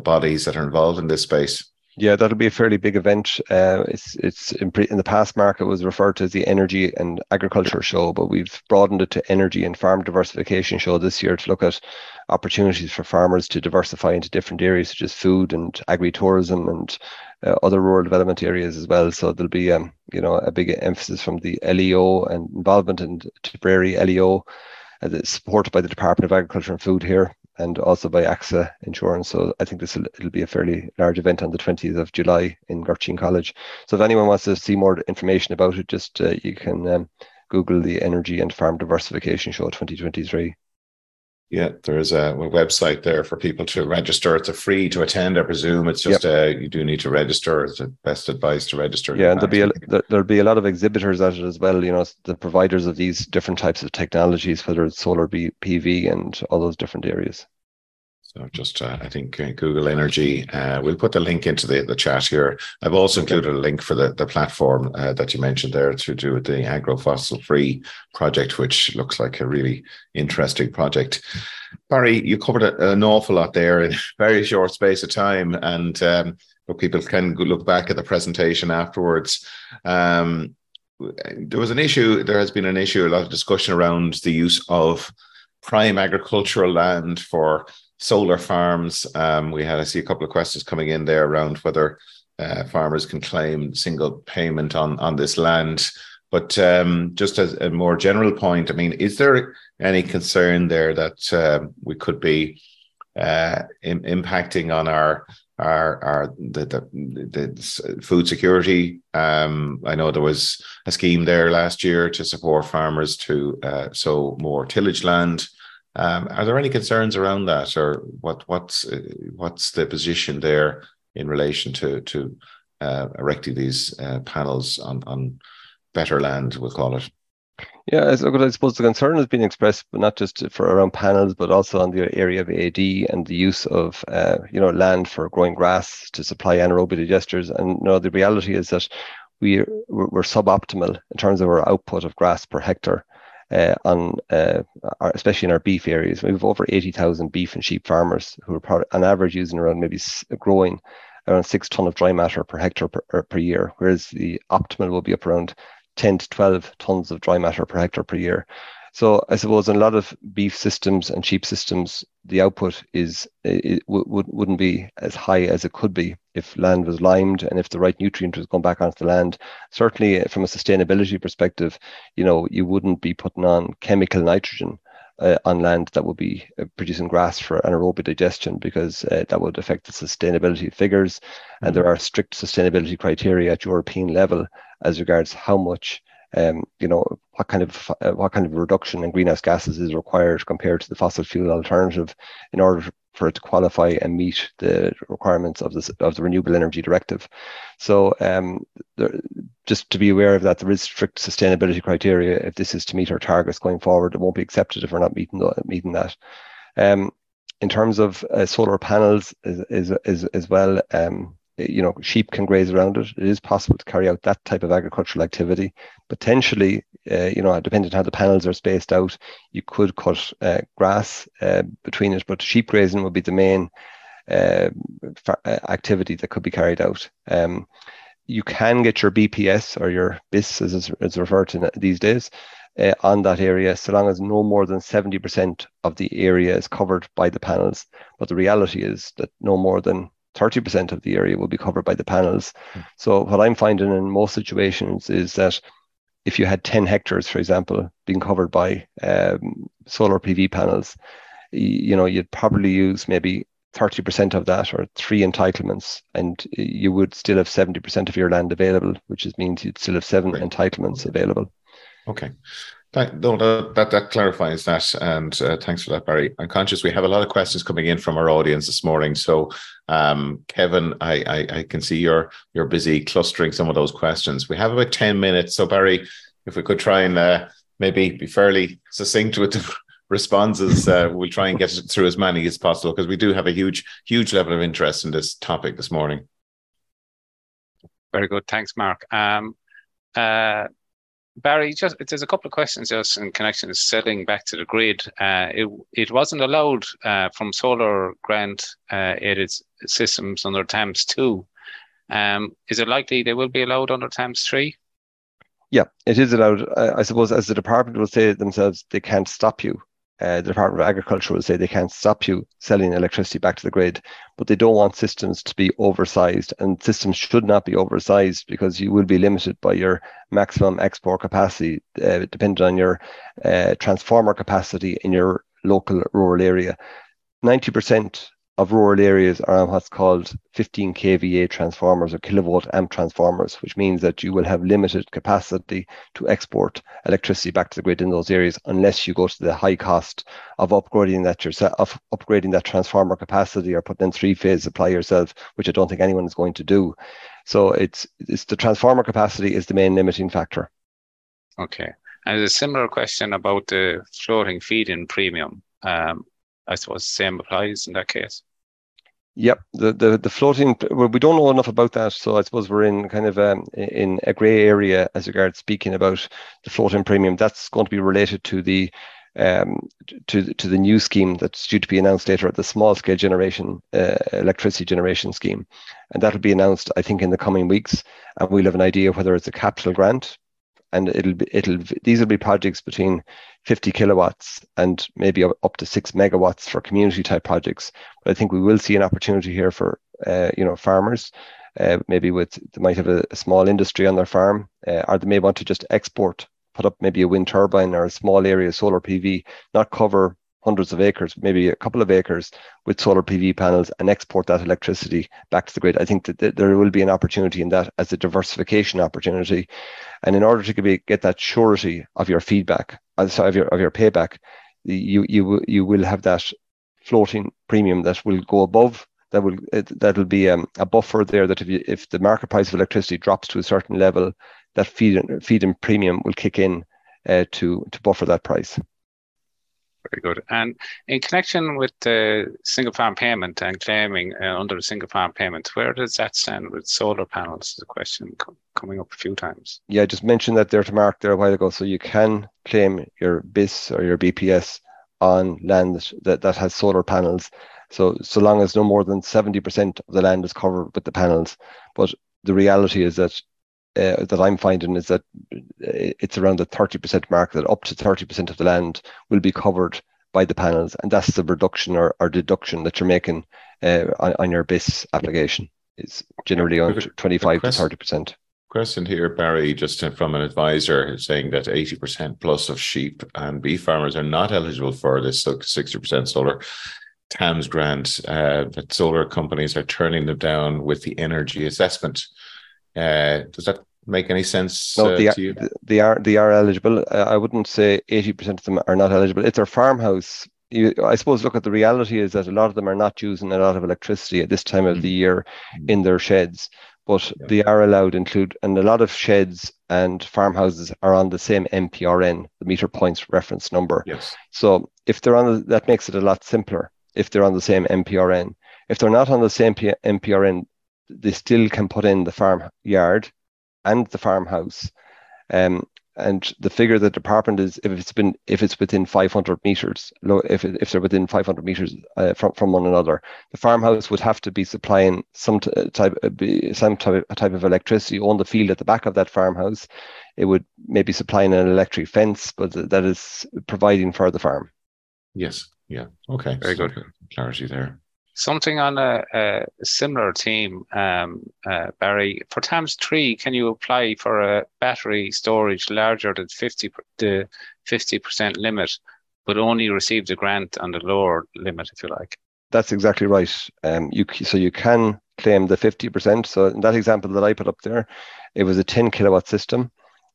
bodies that are involved in this space. Yeah, that'll be a fairly big event. Uh, it's it's in, pre- in, the past, market was referred to as the Energy and Agriculture Show, but we've broadened it to Energy and Farm Diversification Show this year to look at opportunities for farmers to diversify into different areas such as food and agri-tourism and uh, other rural development areas as well. So there'll be um, you know a big emphasis from the LEO and involvement in Tipperary LEO, uh, supported by the Department of Agriculture and Food here and also by AXA Insurance. So I think this will it'll be a fairly large event on the 20th of July in Gurteen College. So if anyone wants to see more information about it, just uh, you can um, Google the Energy and Farm Diversification Show 2023. Yeah, there is a, a, website there for people to register. It's a free to attend, I presume. It's just yep. uh, you do need to register. It's the best advice to register. Yeah, and there'll be a, there, there'll be a lot of exhibitors at it as well. You know, the providers of these different types of technologies, whether it's solar B, PV and all those different areas. So just, uh, I think uh, Google Energy. Uh, we'll put the link into the, the chat here. I've also okay. included a link for the, the platform uh, that you mentioned there to do with the agro fossil free project, which looks like a really interesting project. Barry, you covered a, an awful lot there in a very short space of time, and um, but people can look back at the presentation afterwards. Um, there was an issue. There has been an issue. A lot of discussion around the use of prime agricultural land for solar farms. Um, we had, I see a couple of questions coming in there around whether uh, farmers can claim single payment on, on this land. But um, just as a more general point, I mean, is there any concern there that uh, we could be uh, Im- impacting on our our our the, the, the food security. Um, I know there was a scheme there last year to support farmers to uh, sow more tillage land. Um, are there any concerns around that, or what? What's uh, what's the position there in relation to to uh, erecting these uh, panels on on better land? We'll call it. Yeah, I suppose the concern has been expressed, but not just for around panels, but also on the area of AD and the use of uh, you know land for growing grass to supply anaerobic digesters. And you know, the reality is that we we're suboptimal in terms of our output of grass per hectare. Uh, on uh, our, especially in our beef areas, we have over 80,000 beef and sheep farmers who are on average using around maybe growing around six ton of dry matter per hectare per, per year, whereas the optimal will be up around 10 to 12 tons of dry matter per hectare per year. So I suppose in a lot of beef systems and sheep systems, the output is it w- wouldn't be as high as it could be if land was limed and if the right nutrient was going back onto the land. Certainly, uh, from a sustainability perspective, you know you wouldn't be putting on chemical nitrogen uh, on land that would be uh, producing grass for anaerobic digestion because uh, that would affect the sustainability figures. Mm-hmm. And there are strict sustainability criteria at European level as regards how much um, you know what kind of uh, what kind of reduction in greenhouse gases is required compared to the fossil fuel alternative in order for it to qualify and meet the requirements of the of the renewable energy directive. So um, there, just to be aware of that, there is strict sustainability criteria. If this is to meet our targets going forward, it won't be accepted if we're not meeting the, meeting that. Um, in terms of uh, solar panels, is, is, is as well. Um, you know, sheep can graze around it. It is possible to carry out that type of agricultural activity. Potentially, uh, you know, depending on how the panels are spaced out, you could cut uh, grass uh, between it, but sheep grazing would be the main activity that could be carried out. Um, you can get your BPS or your BIS, as is referred to these days, on that area, so long as no more than 70% of the area is covered by the panels. But the reality is that no more than 30% of the area will be covered by the panels. Mm. So what I'm finding in most situations is that if you had 10 hectares, for example, being covered by um, solar PV panels, you know, you'd probably use maybe 30% of that or three entitlements, and you would still have 70% of your land available, which means you'd still have seven right. entitlements available. Okay. That, no, that, that clarifies that, and uh, thanks for that, Barry. I'm conscious we have a lot of questions coming in from our audience this morning. So, um, Kevin, I, I, I can see you're you're busy clustering some of those questions. We have about ten minutes, so Barry, if we could try and uh, maybe be fairly succinct with the responses, uh, we'll try and get through as many as possible because we do have a huge huge level of interest in this topic this morning. Very good, thanks, Mark. Um, uh, Barry, just there's a couple of questions just in connection to selling back to the grid. Uh, it it wasn't allowed uh, from solar grant uh, aided systems under TAMS two. Um, is it likely they will be allowed under TAMS three? Yeah, it is allowed. I, I suppose, as the department will say themselves, they can't stop you uh, the Department of Agriculture will say they can't stop you selling electricity back to the grid, but they don't want systems to be oversized, and systems should not be oversized because you will be limited by your maximum export capacity, uh, depending on your uh, transformer capacity in your local rural area. 90% of rural areas are on what's called 15 kVA transformers or kilovolt amp transformers, which means that you will have limited capacity to export electricity back to the grid in those areas unless you go to the high cost of upgrading that yourself, of upgrading that transformer capacity or putting in three phase supply yourself, which I don't think anyone is going to do. So it's it's the transformer capacity is the main limiting factor. Okay. And a similar question about the floating feed-in premium. Um, I suppose same applies in that case. Yep, the, the the floating. Well, we don't know enough about that, so I suppose we're in kind of um, in a grey area as regards speaking about the floating premium. That's going to be related to the um, to to the new scheme that's due to be announced later at the small scale generation uh, electricity generation scheme, and that'll be announced I think in the coming weeks, and we'll have an idea whether it's a capital grant and it'll be it'll these will be projects between 50 kilowatts and maybe up to six megawatts for community type projects. But I think we will see an opportunity here for uh, you know farmers, uh, maybe with they might have a, a, small industry on their farm, uh, or they may want to just export, put up maybe a wind turbine or a small area solar PV, not cover hundreds of acres, maybe a couple of acres with solar PV panels and export that electricity back to the grid. I think that there will be an opportunity in that as a diversification opportunity. And in order to get that surety of your feedback, uh, sorry, of your, of your payback, you, you, you will have that floating premium that will go above that will that'll be um, a buffer there that if you, if the market price of electricity drops to a certain level, that feed feed in premium will kick in uh, to to buffer that price. Very good. And in connection with the single farm payment and claiming uh, under the single farm payment, where does that stand with solar panels? Is a question co- coming up a few times. Yeah, I just mentioned that there to Mark there a while ago. So you can claim your BIS or your BPS on land that, that has solar panels. So so long as no more than 70% of the land is covered with the panels. But the reality is that uh, that I'm finding is that uh, it's around the 30% mark, that up to 30% of the land will be covered by the panels. And that's the reduction or, or deduction that you're making uh, on, on, your BIS application. It's generally on 25 to 30%. Question here, Barry, just from an advisor saying that 80% plus of sheep and beef farmers are not eligible for this 60% solar. TAMS grant uh, that solar companies are turning them down with the energy assessment. Uh, does that make any sense no, uh, they, are, to you? They are they are eligible. Uh, I wouldn't say eighty percent of them are not eligible. It's their farmhouse. You, I suppose. Look at the reality is that a lot of them are not using a lot of electricity at this time of mm-hmm. the year mm-hmm. in their sheds, but yeah. they are allowed include and a lot of sheds and farmhouses are on the same MPRN, the meter points reference number. Yes. So if they're on, the, that makes it a lot simpler. If they're on the same MPRN, if they're not on the same P- MPRN, they still can put in the farm yard and the farmhouse. Um, and the figure the department is if it's been if it's within 500 meters if, if they're within 500 meters uh, from, from one another the farmhouse would have to be supplying some t- type uh, some type, type of electricity on the field at the back of that farmhouse. It would maybe supplying an electric fence but that is providing for the farm. Yes. Yeah. Okay. Very good. clarity there Something on a, a similar theme, um, uh, Barry. For TAMS 3, can you apply for a battery storage larger than 50 the 50% limit, but only receive the grant on the lower limit, if you like? That's exactly right. Um, you so you can claim the 50%. So in that example that I put up there, it was a 10 kilowatt system.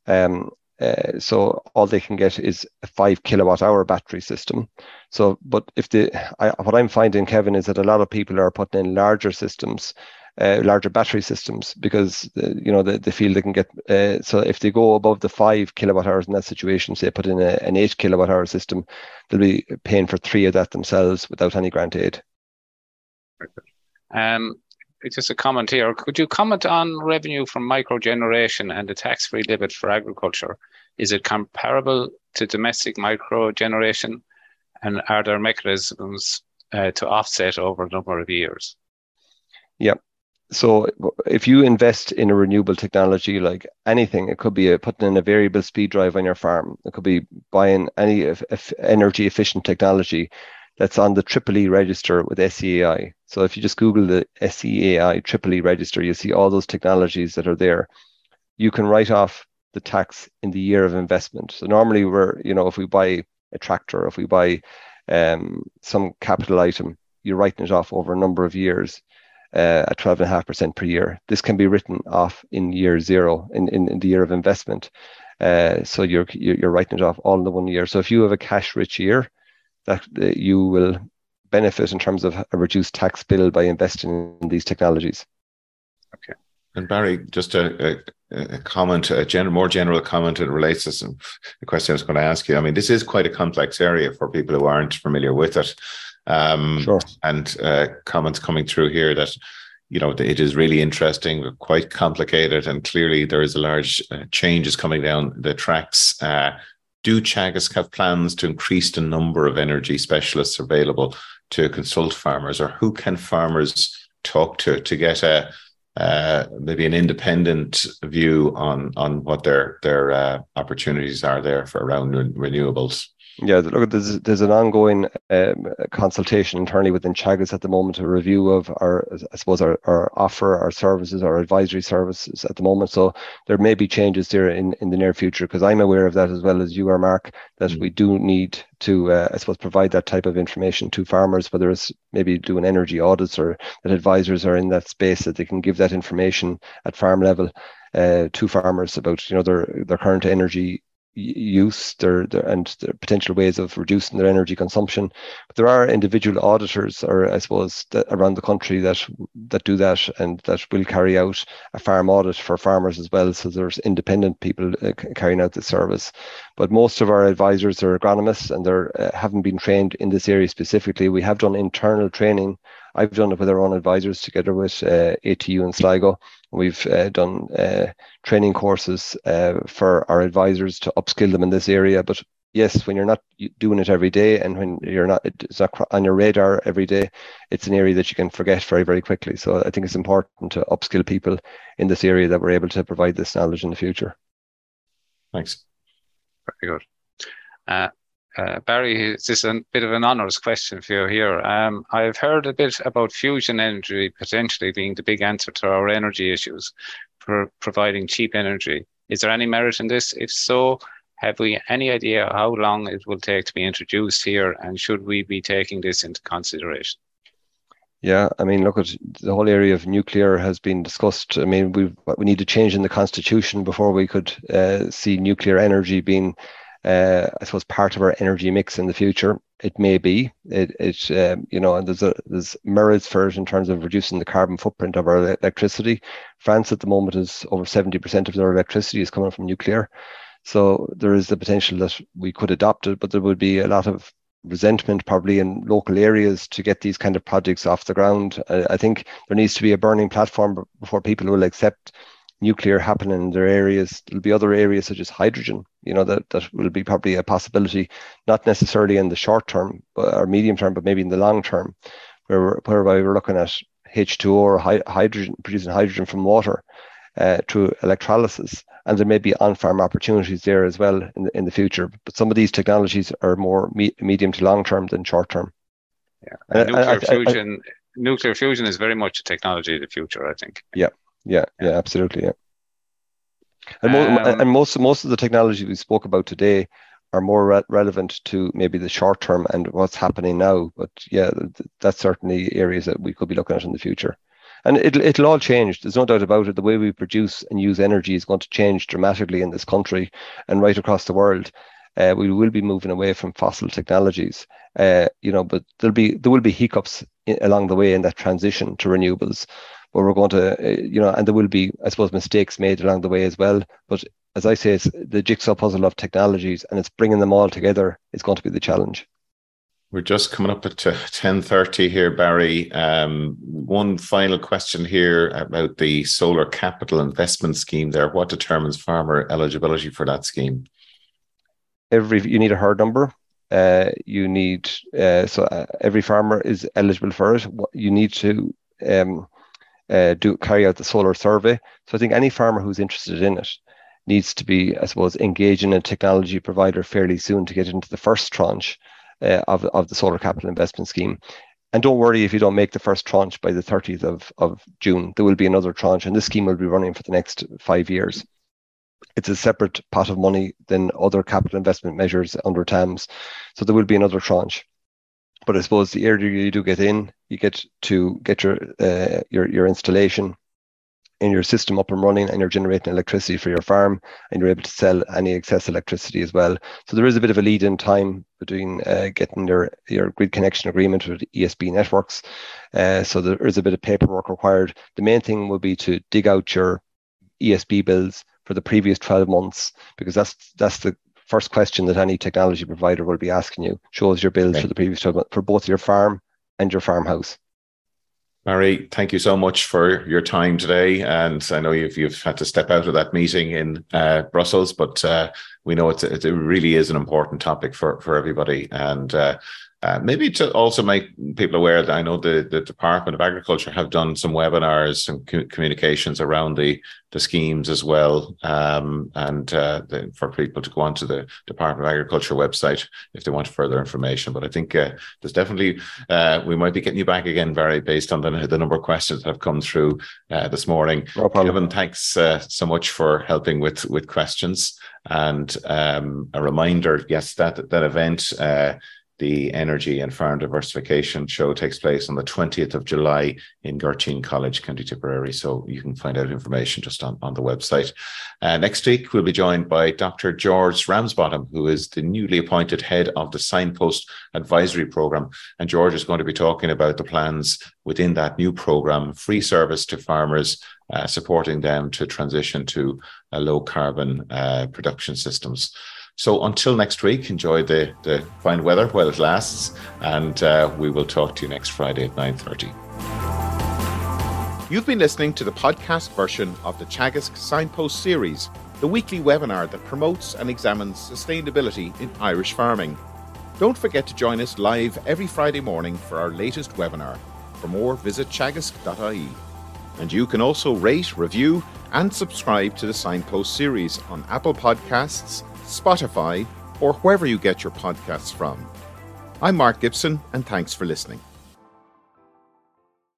Um, uh, so all they can get is a five kilowatt hour battery system. So, but if the I, what I'm finding, Kevin, is that a lot of people are putting in larger systems, uh, larger battery systems, because uh, you know they, they feel they can get. Uh, so if they go above the five kilowatt hours in that situation, say put in a, an eight kilowatt hour system, they'll be paying for three of that themselves without any grant aid. Um, just a comment here. Could you comment on revenue from micro generation and the tax-free limit for agriculture? Is it comparable to domestic micro generation, and are there mechanisms uh, to offset over a number of years? Yeah. So if you invest in a renewable technology like anything, it could be a, putting in a variable speed drive on your farm. It could be buying any energy efficient technology that's on the Triple E register with SEAI. So if you just Google the SEAI Triple E register, you see all those technologies that are there. You can write off the tax in the year of investment. So normally we're, you know, if we buy a tractor, if we buy um, some capital item, you're writing it off over a number of years uh, at 12.5% per year. This can be written off in year zero, in, in, in the year of investment. Uh, so you're, you're writing it off all in the one year. So if you have a cash rich year, that you will benefit in terms of a reduced tax bill by investing in these technologies. Okay. And Barry, just a, a, a comment, a general, more general comment that relates to some, the question I was going to ask you. I mean, this is quite a complex area for people who aren't familiar with it. Um, sure. And uh, comments coming through here that, you know, it is really interesting, quite complicated, and clearly there is a large uh, changes coming down the tracks. Uh, do Teagasc have plans to increase the number of energy specialists available to consult farmers, or who can farmers talk to to get a uh, maybe an independent view on on what their their uh, opportunities are there for around renewables? Yeah, look, there's there's an ongoing um, consultation internally within Teagasc at the moment, a review of our, I suppose, our, our offer, our services, our advisory services at the moment. So there may be changes there in, in the near future because I'm aware of that as well as you are, Mark, that mm. we do need to, uh, I suppose, provide that type of information to farmers, whether it's maybe doing energy audits or that advisors are in that space that they can give that information at farm level uh, to farmers about, you know, their their current energy use their, their and their potential ways of reducing their energy consumption. But there are individual auditors, or I suppose, around the country that that do that and that will carry out a farm audit for farmers as well. So there's independent people uh, carrying out the service. But most of our advisors are agronomists and they uh, haven't been trained in this area specifically. We have done internal training. I've done it with our own advisors together with uh, ATU and Sligo We've uh, done uh, training courses uh, for our advisors to upskill them in this area. But yes, when you're not doing it every day and when you're not, it's not on your radar every day, it's an area that you can forget very, very quickly. So I think it's important to upskill people in this area that we're able to provide this knowledge in the future. Thanks. Very good. Uh, Barry, this is a bit of an honours question for you here. Um, I've heard a bit about fusion energy potentially being the big answer to our energy issues, for providing cheap energy. Is there any merit in this? If so, have we any idea how long it will take to be introduced here, and should we be taking this into consideration? Yeah, I mean, look at the whole area of nuclear has been discussed. I mean, we we need a change in the constitution before we could uh, see nuclear energy being uh, I suppose part of our energy mix in the future. It may be. It, it um, you know, and there's a, there's merits for it in terms of reducing the carbon footprint of our electricity. France at the moment is over 70% of their electricity is coming from nuclear. So there is the potential that we could adopt it, but there would be a lot of resentment probably in local areas to get these kind of projects off the ground. I, I think there needs to be a burning platform before people will accept nuclear happening in their areas. There'll be other areas such as hydrogen, you know, that, that will be probably a possibility, not necessarily in the short term or medium term, but maybe in the long term, where, whereby we're looking at H2O or hydrogen, producing hydrogen from water uh, through electrolysis. And there may be on-farm opportunities there as well in the, in the future. But some of these technologies are more me- medium to long term than short term. Yeah, and nuclear I, fusion. I, nuclear fusion is very much a technology of the future, I think. Yeah, yeah, yeah, absolutely, yeah. And, um, and most most of the technology we spoke about today are more re- relevant to maybe the short term and what's happening now. But yeah, that's certainly areas that we could be looking at in the future. And it'll, it'll all change. There's no doubt about it. The way we produce and use energy is going to change dramatically in this country and right across the world. Uh, we will be moving away from fossil technologies, uh, you know, but there'll be there will be hiccups in, along the way in that transition to renewables but we're going to, uh, you know, and there will be, I suppose, mistakes made along the way as well. But as I say, it's the jigsaw puzzle of technologies, and it's bringing them all together is going to be the challenge. We're just coming up at ten thirty here, Barry. Um, one final question here about the solar capital investment scheme. There, what determines farmer eligibility for that scheme? Every you need a herd number. Uh, you need uh, so uh, every farmer is eligible for it. You need to um, uh, do carry out the solar survey. So I think any farmer who's interested in it needs to be, I suppose, engaging a technology provider fairly soon to get into the first tranche uh, of, of the solar capital investment scheme. And don't worry if you don't make the first tranche by the 30th of, of June. There will be another tranche, and this scheme will be running for the next five years. It's a separate pot of money than other capital investment measures under TAMS. So there will be another tranche but I suppose the earlier you do get in, you get to get your uh, your your installation in your system up and running, and you're generating electricity for your farm, and you're able to sell any excess electricity as well. So there is a bit of a lead in time between uh, getting your your grid connection agreement with ESB networks. Uh, so there is a bit of paperwork required. The main thing will be to dig out your ESB bills for the previous 12 months because that's that's the first question that any technology provider will be asking you. Shows your bills okay. for the previous 12 months for both your farm and your farmhouse. Barry, thank you so much for your time today. And I know you've you've had to step out of that meeting in uh, Brussels, but uh, we know it's, it really is an important topic for for everybody. And uh, uh, maybe to also make people aware that I know the, the Department of Agriculture have done some webinars and co- communications around the, the schemes as well, um, and uh, the, for people to go onto the Department of Agriculture website if they want further information. But I think uh, there's definitely uh, we might be getting you back again, Barry, based on the, the number of questions that have come through uh, this morning. No Kevin, thanks uh, so much for helping with with questions and um, a reminder. Yes, that that event the Energy and Farm Diversification Show takes place on the 20th of July in Gurteen College, County Tipperary. So you can find out information just on, on the website. Uh, next week, we'll be joined by Dr. George Ramsbottom, who is the newly appointed head of the Signpost Advisory Program. And George is going to be talking about the plans within that new program, free service to farmers, uh, supporting them to transition to uh, low carbon uh, production systems. So until next week, enjoy the, the fine weather while it lasts, and uh, we will talk to you next Friday at 9.30. You've been listening to the podcast version of the Teagasc Signpost series, the weekly webinar that promotes and examines sustainability in Irish farming. Don't forget to join us live every Friday morning for our latest webinar. For more, visit teagasc.ie. And you can also rate, review, and subscribe to the Signpost series on Apple Podcasts, Spotify, or wherever you get your podcasts from. I'm Mark Gibson, and thanks for listening.